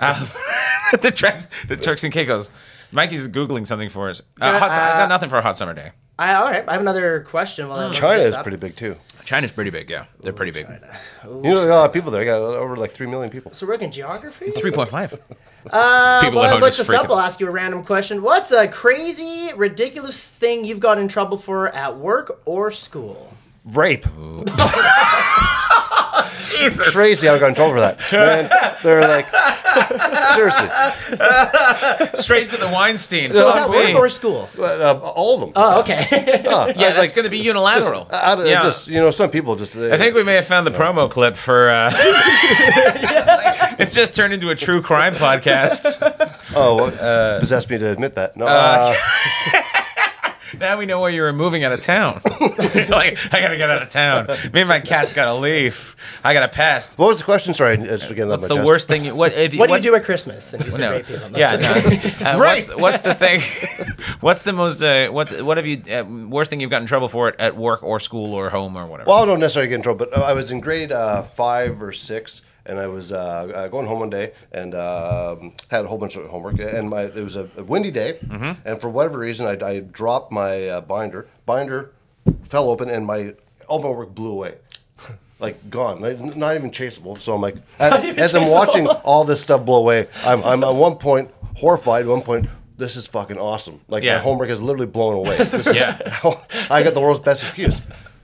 Um, the, Turks, the Turks and Caicos. Mikey's googling something for us. Uh, Yeah, hot, I uh, got nothing for a hot summer day. I, all right. I have another question. While I look China this is up. pretty big too. China's pretty big, yeah. They're pretty big. You know, a lot of people there. I got over like three million people. So we're in geography. Three point five. Uh, People while at I home look just this freaking- up, I'll ask you a random question. What's a crazy, ridiculous thing you've got in trouble for at work or school? Rape. Jesus. Crazy how I got in trouble for that. Man, they're like, seriously, Straight to the Weinstein. So is that Fuck work me. or school? uh, all of them. Oh, okay. I Yeah, was that's like, going to be unilateral. just, out of, yeah. just you know, some people just. I think we may have found the promo clip for. Uh, it's just turned into a true crime podcast. Oh, well, possessed me to admit that. No, uh, Now we know why you were moving out of town. like, I gotta get out of town. Me and my cat's gotta leave. I got a pest. what was the question? Sorry, it's getting What's off the chest. worst thing? You, what? If, what do you do at Christmas? And you said No. rape people. No. Yeah. No. Uh, Right. what's, what's the thing? what's the most? Uh, what's what have you? Uh, worst thing you've gotten in trouble for at, at work or school or home or whatever? Well, I don't necessarily get in trouble, but uh, I was in grade uh, five or six, and I was uh, uh, going home one day and um, had a whole bunch of homework. And my it was a, a windy day, and for whatever reason, I, I dropped my uh, binder. Binder fell open, and my all my work blew away. Like gone, like, not even chaseable. So I'm like, as, as I'm watching all this stuff blow away, I'm, I'm at one point horrified. At one point, this is fucking awesome. Like Yeah. my homework is literally blown away. This Yeah. I got the world's best excuse.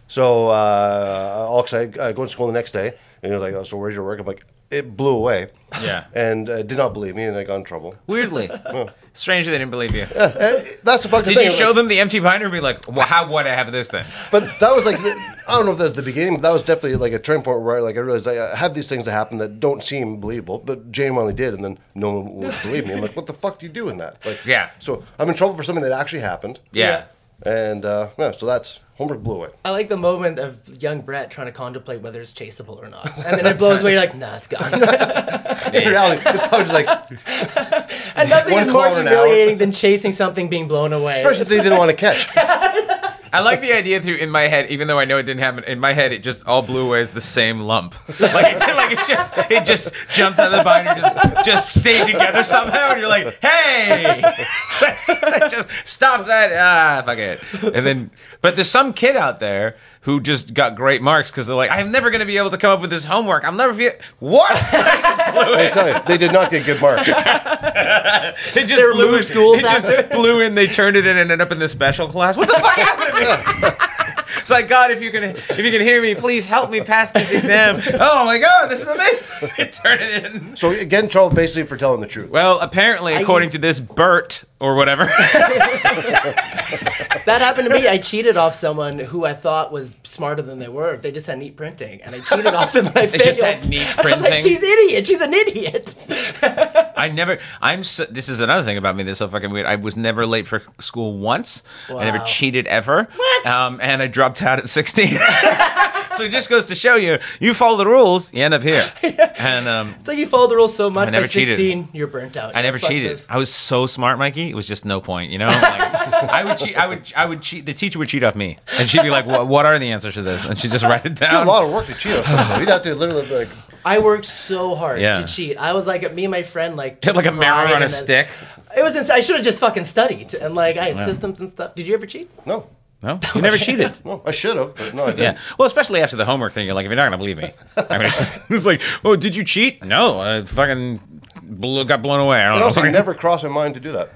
So uh, all excited, I go to school the next day, and you're like, "Oh, so where's your work?" I'm like, "It blew away." Yeah. and uh, did not believe me, and I got in trouble. Weirdly, strangely, they didn't believe you. Uh, that's the fucking Did thing. you show like- them the empty binder and be like, well, "How would I have this thing?" But that was like, I don't know if that's the beginning, but that was definitely like a turning point where like I realized I have these things that happen that don't seem believable, but Jane only did, and then no one would believe me. I'm like, what the fuck do you do in that? Like, Yeah. So I'm in trouble for something that actually happened, Yeah. And uh, yeah, so that's homework blew away. I like the moment of young Brett trying to contemplate whether it's chaseable or not, and then it blows away. You're like, nah, it's gone. In reality, it's probably like, and nothing is more kilometer an hour. humiliating than chasing something being blown away. especially if they didn't want to catch. I like the idea through in my head, even though I know it didn't happen. In my head, it just all blew away as the same lump. Like, it, like it just it just jumped out of the binder, just just stayed together somehow, and you're like, hey, just stop that. Ah, fuck it. And then, but there's some kid out there who just got great marks because they're like, I'm never gonna be able to come up with this homework. I'll never be what. I tell you, they did not get good marks. They just They blew removed it. schools It just blew in. They turned it in and ended up in the special class. What the fuck happened to me? it's like God, if you can, if you can hear me, please help me pass this exam. Oh my God, this is amazing. Turn it in. So you get in trouble basically for telling the truth. Well, apparently, according to this Bert or whatever, That happened to me. I cheated off someone who I thought was smarter than they were. They just had neat printing, and I cheated off them. And I They just had neat was like. She's an idiot. She's an idiot. I never. I'm. So, this is another thing about me that's so fucking weird. I was never late for school once. I never cheated ever. What? Um, and I dropped out at 16. so it just goes to show you, you follow the rules, you end up here. And um, It's like you follow the rules so much. I never by cheated. 16, you're burnt out. I never "Fuck cheated. this." I was so smart, Mikey. It was just no point, you know. Like, I would cheat. I would. I would cheat. The teacher would cheat off me, and she'd be like, "What? What are the answers to this?" And she'd just write it It's down. a lot of work to cheat on something. You'd have to literally be like, I worked so hard Yeah. to cheat. I was like, me and my friend, like, Had like a mirror cried on a and stick. It was insane. I should have just fucking studied, and like, I had systems and stuff. Did you ever cheat? no, No, you never cheated. well, I should have, but no, I didn't. Yeah. Well, especially after the homework thing, you're like, if you're not gonna believe me, I mean, it's like, oh, did you cheat? No, I fucking blew, got blown away. I don't It know. also never crossed my mind to do that.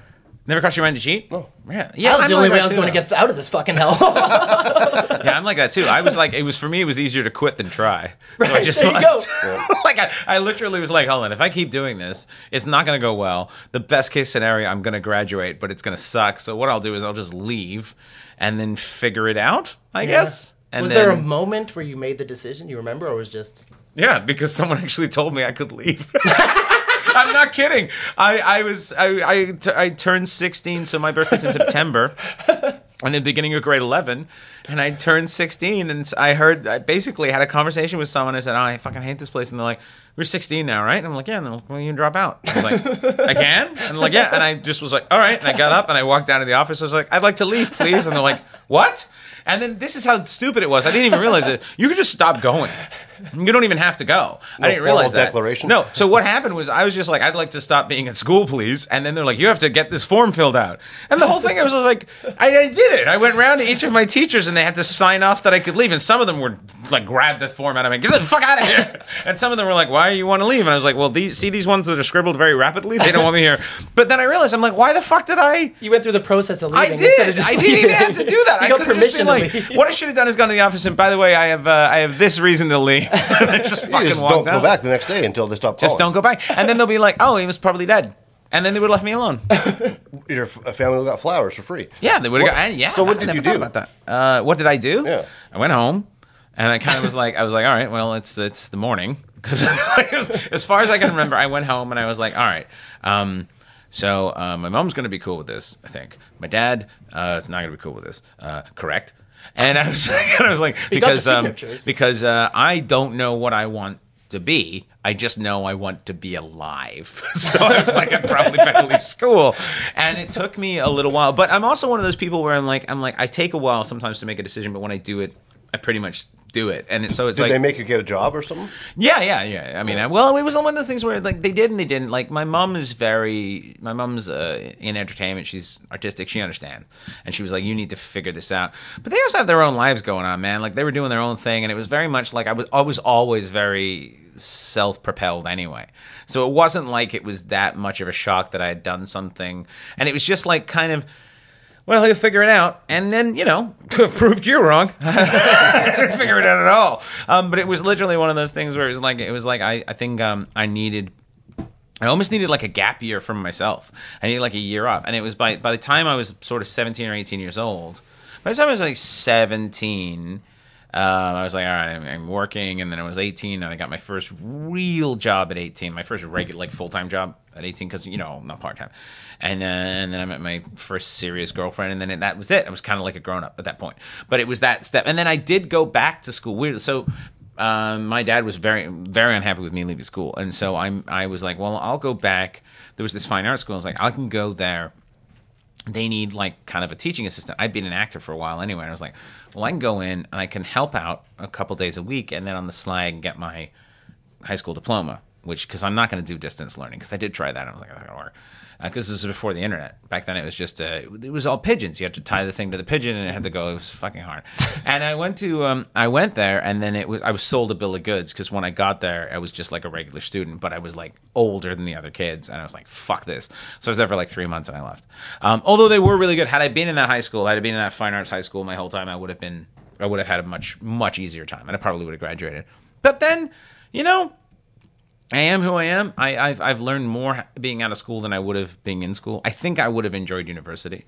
Never crossed your mind to cheat? No. Yeah. Yeah. that was I'm the only like way I was too, going to get out of this fucking hell. Yeah, I'm like that too. I was like, it was for me. It was easier to quit than try. So I just there you go. like I, I literally was like, hold on. If I keep doing this, it's not going to go well. The best case scenario, I'm going to graduate, but it's going to suck. So what I'll do is I'll just leave, and then figure it out. I guess. And was then, there a moment where you made the decision? You remember, or was just Yeah, because someone actually told me I could leave. I'm not kidding. I, I was I, I, t- I turned 16, so my birthday's in September. And the beginning of grade 11, and I turned 16, and I heard, I basically had a conversation with someone. I said, Oh, I fucking hate this place. And they're like, We're 16 now, right? And I'm like, Yeah, and they're like, Well, you can drop out. I was like, I can? And they're like, Yeah. And I just was like, All right. And I got up and I walked down to the office. I was like, I'd like to leave, please. And they're like, What? And then this is how stupid it was. I didn't even realize it. You could just stop going. You don't even have to go. I didn't realize that. declaration? No. So what happened was I was just like, I'd like to stop being at school, please. And then they're like, you have to get this form filled out. And the whole thing, I was like, I, I did it. I went around to each of my teachers and they had to sign off that I could leave. And some of them were like, grab the form out of me, get the fuck out of here. And some of them were like, why do you want to leave? And I was like, well, these see these ones that are scribbled very rapidly. They don't want me here. But then I realized, I'm like, why the fuck did I? you went through the process of I leaving? instead did. I didn't even have to do that. I got could have just been permission like, what I should have done is gone to the office and by the way, I have uh, I have this reason to leave. just fucking just don't go out. back the next day until they stop calling. Just don't go back. And then they'll be like, "Oh, he was probably dead," and then they would have left me alone. Your family will got flowers for free. Yeah, they would have got. and Yeah. so what did you do? About that. Uh, what did I do? Yeah. I went home, and I kind of was like, I was like, all right, well, it's it's the morning because like, as far as I can remember, I went home and I was like, all right. Um, so uh, my mom's gonna be cool with this. I think my dad uh, is not gonna be cool with this. Uh, correct. And I was like, I was like, because um, because uh, I don't know what I want to be. I just know I want to be alive. so I was like, I probably better leave school. And it took me a little while. But I'm also one of those people where I'm like, I'm like, I take a while sometimes to make a decision, but when I do it, I pretty much do it. And it, so it's Did like, they make you get a job or something? yeah, yeah, yeah. I mean, I, well, it was one of those things where like they did and they didn't. Like my mom is very, my mom's uh, in entertainment. She's artistic. She understands, and she was like, "You need to figure this out." But they also have their own lives going on, man. Like they were doing their own thing, and it was very much like I was, I was always very self-propelled anyway. So it wasn't like it was that much of a shock that I had done something, and it was just like kind of. Well, he'll figure it out, and then you know, proved you wrong. I didn't figure it out at all. Um, but it was literally one of those things where it was like it was like I I think um, I needed. I almost needed like a gap year from myself. I needed like a year off, and it was by by the time I was sort of seventeen or eighteen years old. By the time I was like seventeen, um, I was like, all right, I'm, working, and then I was 18, and I got my first real job at 18, my first regular, like full time job at 18, because you know, not part time, and uh, and then I met my first serious girlfriend, and then it, that was it. I was kind of like a grown up at that point, but it was that step, and then I did go back to school. Weird, so. Um, my dad was very, very unhappy with me leaving school, and so I'm. I was like, well, I'll go back. There was this fine art school. I was like, I can go there they need like kind of a teaching assistant. I'd been an actor for a while anyway. And I was like, well, I can go in and I can help out a couple days a week, and then on the slide I can get my high school diploma. Which because I'm not going to do distance learning because I did try that. And I was like, that's not going to work. Because this was before the internet. Back then, it was just uh, it was all pigeons. You had to tie the thing to the pigeon, and it had to go. It was fucking hard. and I went to um, I went there, and then it was I was sold a bill of goods because when I got there, I was just like a regular student, but I was like older than the other kids, and I was like, fuck this. So I was there for like three months, and I left. Um, although they were really good. Had I been in that high school, had I been in that fine arts high school my whole time, I would have been I would have had a much much easier time, and I probably would have graduated. But then, you know, I am who I am. I, I've I've learned more being out of school than I would have being in school. I think I would have enjoyed university,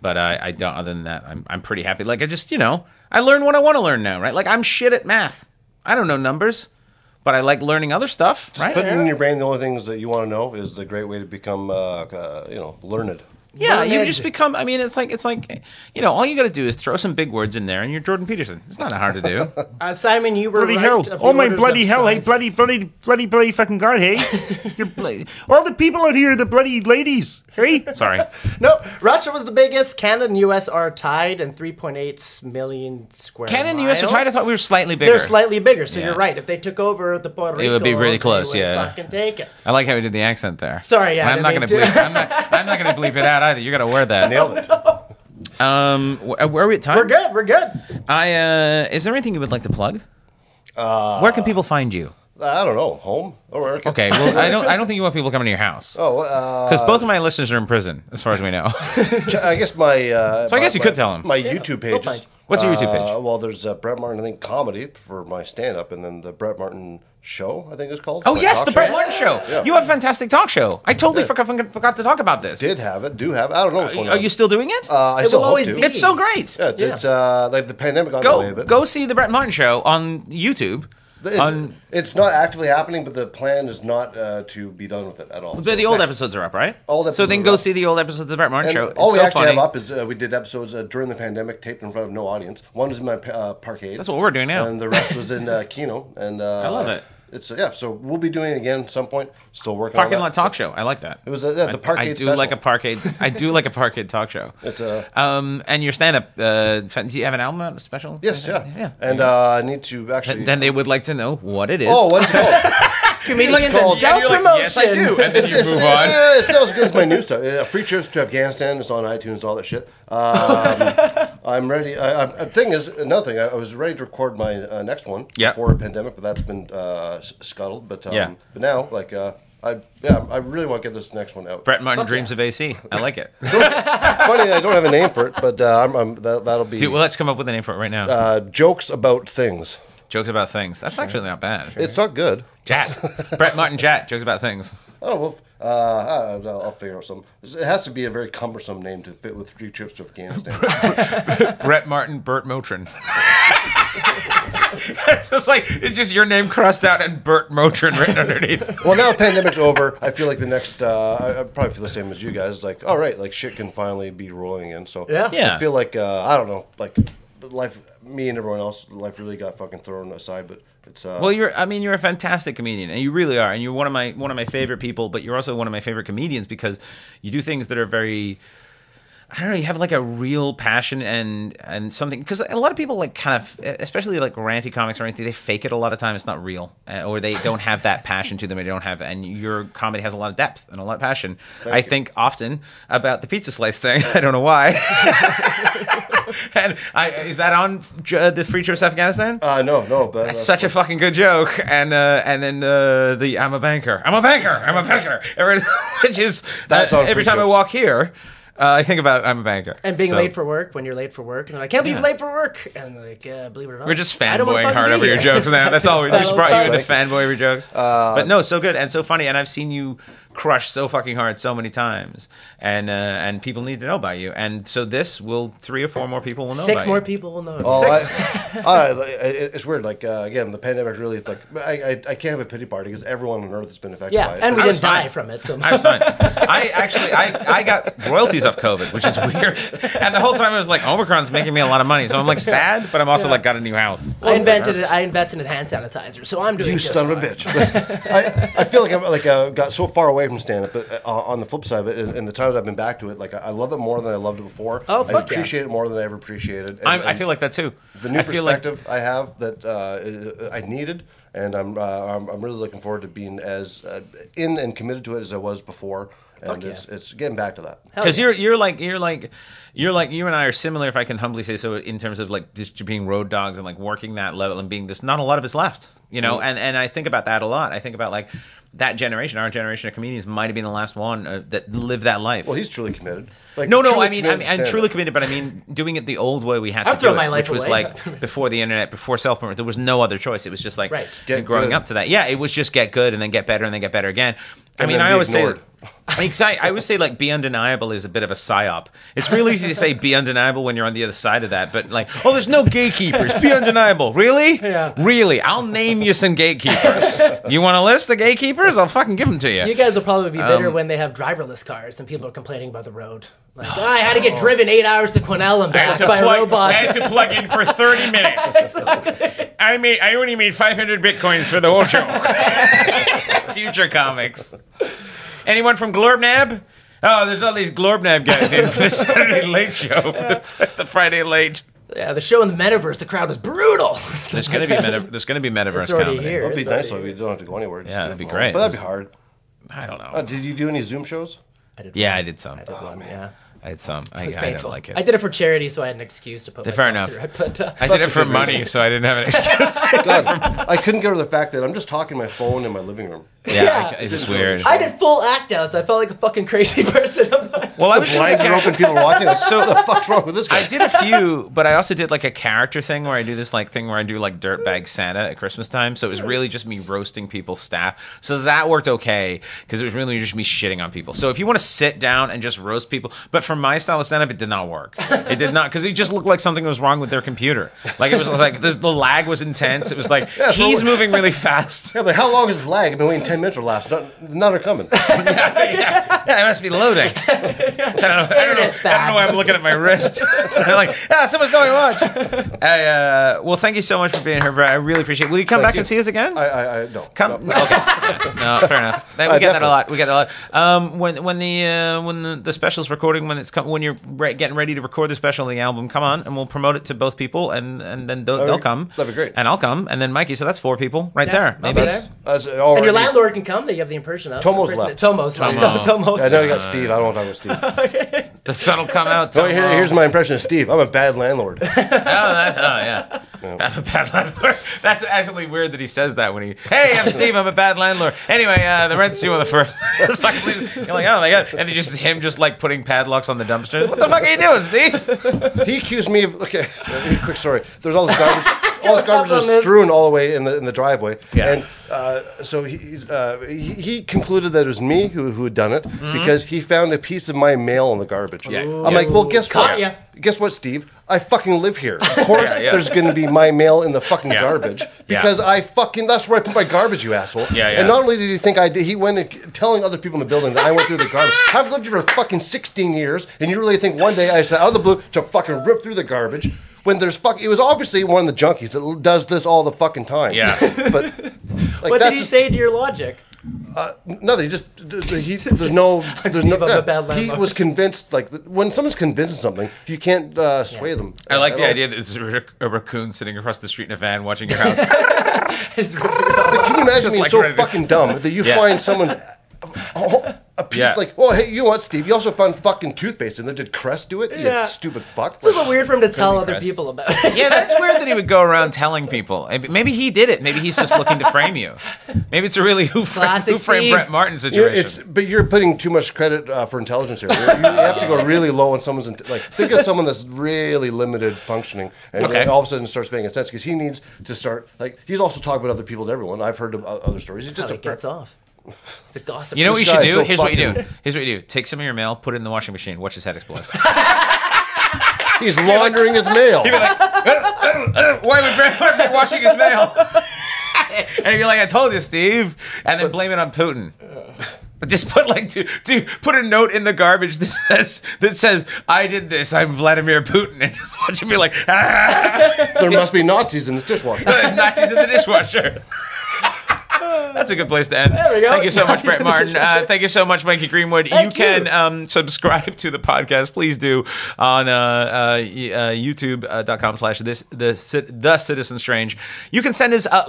but I, I don't. Other than that, I'm I'm pretty happy. Like I just you know I learn what I want to learn now, right? Like I'm shit at math. I don't know numbers, but I like learning other stuff, right? Putting in your brain the only things that you want to know is the great way to become, uh, uh, you know, learned. Yeah, you just become. I mean, it's like it's like you know, all you got to do is throw some big words in there, and you're Jordan Peterson. It's not hard to do. Uh, Simon, you were Bloody right. hell. Oh my bloody of hell. Hey, bloody, bloody, bloody, bloody fucking God, hey. You're bl- All the people out here, the bloody ladies, hey. Sorry. No, Russia was the biggest. Canada and U.S. are tied in 3.8 million square Canada and the U.S. are tied. I thought we were slightly bigger. They're slightly bigger, so Yeah. you're right. If they took over the Puerto Rico, It would be really close, yeah. fucking take it. I like how we did the accent there. Sorry, yeah, I I'm not gonna bleep. I'm not. I'm not gonna bleep it out either. You got to wear that. Nailed it. Um, wh- where are we at time? We're good. We're good. I uh, is there anything you would like to plug? Uh, Where can people find you? I don't know. Home or work? Okay, well, I don't. I don't think you want people coming to your house Oh, uh, because both of my listeners are in prison, as far as we know. ch- I guess my. Uh, So I guess you my- could tell 'em. My YouTube they'll pages. find- What's your YouTube Uh, page? well, there's uh, Brett Martin, I think, comedy for my stand up, and then the Brett Martin show, I think it's called. Oh yes, the Brett show. Martin show. Yeah. You have a fantastic talk show. I totally forgot, forgot to talk about this. Did have it, do have it. I don't know what's going Are on. you still doing it? uh, I It still always it's so great. Yeah, it's, Yeah. it's uh, like the pandemic got in the way Go go see the Brett Martin show on YouTube. It's, it's not actively happening, but the plan is not uh, to be done with it at all. but So the old next- episodes are up, right? Old So then go up. see the old episodes of the Brett Martin And show. It's all we so actually funny. have up is uh, we did episodes uh, during the pandemic, taped in front of no audience. One was in my uh, parkade. That's what we're doing now. And the rest was in uh, Kino. And uh, I love it. It's uh, yeah. So we'll be doing it again at some point. Still working Parking on that. lot talk show. I like that. It was uh, yeah, the I- parkade. I, do special. like a parkade. I do like a parkade talk show. It's a Um, and your stand up. Uh, do you have an album out, special? yes, yeah, yeah. And uh, I need to actually. Then they would like to know what it is. oh, what's it called? Comedians and called- self And you're like, yes, I do. And then you It's, move uh, on. it's not as good as my new stuff. Uh, free trips to Afghanistan It's on iTunes and all that shit. Um, I'm ready. I, I, the thing is, another thing, I, I was ready to record my uh, next one Yeah. before a pandemic, but that's been uh, scuttled. But um, Yeah. but now, like, uh, I yeah, I really want to get this next one out. Brett Martin Fuck dreams of AC. I like it. Funny, I don't have a name for it, but uh, I'm, I'm, that, that'll be Dude, well, let's come up with a name for it right now. uh, jokes about things. Jokes about things. That's actually not bad. It's not good. Chat. Brett Martin chat. Jokes about things. Oh well, uh, I'll, I'll figure out something. It has to be a very cumbersome name to fit with three trips to Afghanistan. Brett Martin, Burt Motrin. it's just like it's just your name crossed out and Burt Motrin written underneath. well, now the pandemic's over. I feel like the next, uh, I, I probably feel the same as you guys. It's like, all right, like shit can finally be rolling again. So Yeah. Yeah. I feel like uh, I don't know, like life, me and everyone else, life really got fucking thrown aside. But it's uh, Well, you're I mean you're a fantastic comedian and you really are and you're one of my one of my favorite people, but you're also one of my favorite comedians because you do things that are very I don't know. You have like a real passion and and something because a lot of people like kind of, especially like ranty comics or anything, they fake it a lot of time. It's not real, uh, or they don't have that passion to them. They don't have, and your comedy has a lot of depth and a lot of passion. I you. think often about the pizza slice thing. I don't know why. and I, is that on J- the Free Trips Afghanistan? uh, no, no, but That's such a fucking good joke, and uh, and then uh, the I'm a banker, I'm a banker, I'm a banker, Every- which is That's uh, every free time I walk here, uh, I think about I'm a banker And being So, late for work when you're late for work, and I'm like, can't believe Yeah. you're late for work, and like, uh, believe it or not, We're just I don't wanna fanboying hard over your jokes now. That's all. We just brought you into okay. fanboy your jokes. Uh, but no, so good and so funny, and I've seen you crush so fucking hard so many times, and uh, and people need to know about you. And so this will three or four more people will know. Six about more you. people will know. Oh, Six. I, I, it's weird. Like uh, again, the pandemic really like I, I, I can't have a pity party because everyone on Earth has been affected yeah, by it. and we I didn't die from it. So I was fine. I actually, I, I got royalties off COVID, which is weird. And the whole time I was like, Omicron's making me a lot of money, so I'm like sad, but I'm also like got a new house. I invented it. I invested in hand sanitizer, so I'm doing. You just son of a bitch! I, I feel like I'm like uh, got so far away from stand up, but uh, on the flip side of it, in, in the time that I've been back to it, like I, I love it more than I loved it before. Oh, I fuck yeah. appreciate it more than I ever appreciated. And, I, I feel like that too. the new I feel like perspective I have that uh, I needed, and I'm, uh, I'm I'm really looking forward to being as uh, in and committed to it as I was before. And Fuck yeah. it's it's getting back to that. Because yeah. you're you're like you're like you're like you and I are similar, if I can humbly say so, in terms of like just being road dogs and like working that level and being this. Not a lot of us left, you know. Mm-hmm. And and I think about that a lot. I think about like that generation, our generation of comedians, might have been the last one uh, that lived that life. Well, he's truly committed. Like No, no, I mean, I mean, I'm, truly committed, but I mean, doing it the old way we had I've to do thrown it, my life which was away. like before the internet, before self promotion. There was no other choice. It was just like Right. Get growing good. up to that. Yeah, it was just get good and then get better and then get better again. I And mean, I always ignored. say, exactly. I always say like be undeniable is a bit of a psyop. It's real easy to say be undeniable when you're on the other side of that, but like, oh, there's no gatekeepers. Be undeniable. Really? Yeah. Really? I'll name you some gatekeepers. you want a list of gatekeepers? I'll fucking give them to you. You guys will probably be bitter Um, when they have driverless cars and people are complaining about the road. Like, "Ah, I had to get driven eight hours to Quesnel and back by a robot. to plug in for 30 minutes. I made I only made 500 bitcoins for the whole show. Future comics. Anyone from Glorbnab? Oh, there's all these Glorbnab guys in for the Saturday Late Show, for the, the Friday Late. Yeah, the show in the metaverse, the crowd was brutal. There's gonna be meta, there's gonna be metaverse It's already comedy. here. That'd be nice already though. We don't have to go anywhere. Just Yeah, be that'd be home. great. But that'd be hard. I don't know. Uh, did you do any Zoom shows? I did yeah, one. I did some. I did one, yeah. I did some. I, It was I didn't painful. like it. I did it for charity, so I had an excuse to put Fair enough. through it. But uh, I did it for money, reason. so I didn't have an excuse. God, I couldn't get over the fact that I'm just talking my phone in my living room. yeah, I- Yeah. it's just weird. I did full act outs. I felt like a fucking crazy person. I'm like, well, I was doing Blinds are open, people are watching. So what the fuck's wrong with this guy? I did a few, but I also did like a character thing where I do this like thing where I do like dirtbag Santa at Christmas time. So it was really just me roasting people's staff. So that worked okay because it was really just me shitting on people. So if you want to sit down and just roast people, but for my style of stand up, it did not work. It did not because it just looked like something was wrong with their computer. Like it was like the, the lag was intense. It was like Yeah, he's for- moving really fast. Yeah, but how long is this lag? I've been waiting 10 minutes for laughs. None, none are coming. yeah, yeah, it must be loading. I don't know. I don't know, I don't know why I'm looking at my wrist. I'm like, ah, someone's going to watch. I, uh, well, thank you so much for being here, bro. I really appreciate it. Will you come Thank back you. and see us again? I, I, I no. Come, no. okay. No, fair enough. We Uh, get that a lot. We get that a lot. Um, when when the uh, when the, the special's recording, when it's com- when you're re- getting ready to record the special, the album, come on, and we'll promote it to both people, and and then they'll, they'll come. that'd be great. And I'll come, and then Mikey. So that's four people right Yeah, there. Maybe be it's- there. And your landlord can come. That you have the impression of. Tomo's Imperson- left. Tomo's left. Tomo. Tomo's I know you got Steve. I don't want to talk about Steve. the sun will come out. So here, here's my impression of Steve. I'm a bad landlord. Oh, that, oh yeah. I'm a bad landlord. That's actually weird that he says that when he, hey, I'm Steve, I'm a bad landlord. Anyway, uh, the rent's due on the first. It's fucking- You're like, oh my god. And then just him just like putting padlocks on the dumpsters. What the fuck are you doing, Steve? he accused me of. Okay, quick story. There's all this garbage. All his garbage on was strewn all the way in the in the driveway. Yeah. And uh, so he, he's, uh, he he concluded that it was me who, who had done it Mm-hmm. because he found a piece of my mail in the garbage. Yeah. I'm like, well, guess Caught what? ya. Guess what, Steve? I fucking live here. Of course, Yeah, yeah. there's going to be my mail in the fucking Yeah. garbage because I fucking that's where I put my garbage, you asshole. Yeah, yeah. And not only did he think I did, he went and telling other people in the building that I went through the garbage. I've lived here for fucking 16 years, and you really think one day I said out of the blue to fucking rip through the garbage when there's fuck? It was obviously one of the junkies that does this all the fucking time. Yeah. but like What did he say to your logic? Nothing. Just he, there's no. There's no. Yeah, bad he was convinced. Like when someone's convinced of something, you can't uh, sway them. I like the all. idea that there's a, raccoon sitting across the street in a van watching your house. His ripping it off. But can you imagine Just being like so fucking dumb that you Yeah. find someone's a piece Yeah. like, well, hey, you know what, Steve? You also found fucking toothpaste in there. Did Crest do it? Yeah. You stupid fuck. It's a little weird for him to tell other Crest. people about it. yeah, that's weird that he would go around telling people. Maybe- Maybe he did it. Maybe he's just looking to frame you. Maybe it's a really who framed, Classic who framed Steve. Brett Martin Yeah, situation. it's but you're putting too much credit uh, for intelligence here. You, you have to go really low on someone's int- like think of someone that's really limited functioning, and, Okay. all of a sudden starts making sense because he needs to start like he's also talking about other people to everyone. I've heard of other stories. He's That's just how a he gets off. He's a gossip. you know what you This should do? so Here's what you do. Here's what you do. Take some of your mail, put it in the washing machine, watch his head explode. he's laundering his mail. Uh, uh, uh, why would Martin be washing his mail? and you're like, I told you, Steve. And then blame it on Putin. Just put like to, to put a note in the garbage that says that says I did this. I'm Vladimir Putin, and just watch him be like, ah, there must be Nazis in this dishwasher. there's Nazis in the dishwasher. That's a good place to end. There we go. Thank you so much, Brett Martin. Uh, thank you so much, Mikey Greenwood. Thank you can um, subscribe to the podcast. Please do on uh, uh, uh, YouTube.com slash this the the Citizen Strange. You can send us a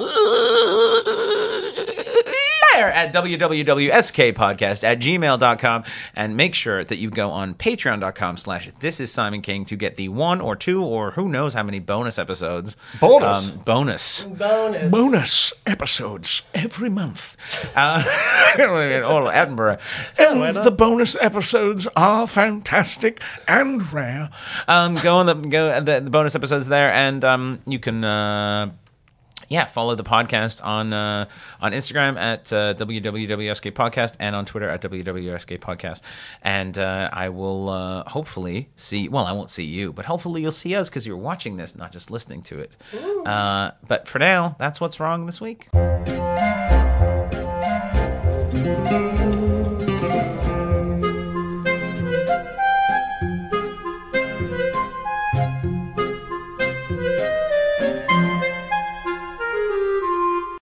letter at www.skpodcast at gmail.com and make sure that you go on patreon.com slash this is Simon King to get the one or two or who knows how many bonus episodes. Bonus? Um, bonus bonus. bonus episodes every month. Uh, all Edinburgh. And the bonus episodes are fantastic and rare. Um, go on the go the, the bonus episodes there, and um, you can. Uh, yeah, follow the podcast on uh, on Instagram at uh, www.sk podcast and on Twitter at www.sk podcast. And uh, I will uh, hopefully see. Well, I won't see you, but hopefully you'll see us because you're watching this, not just listening to it. Uh, but for now, that's what's wrong this week.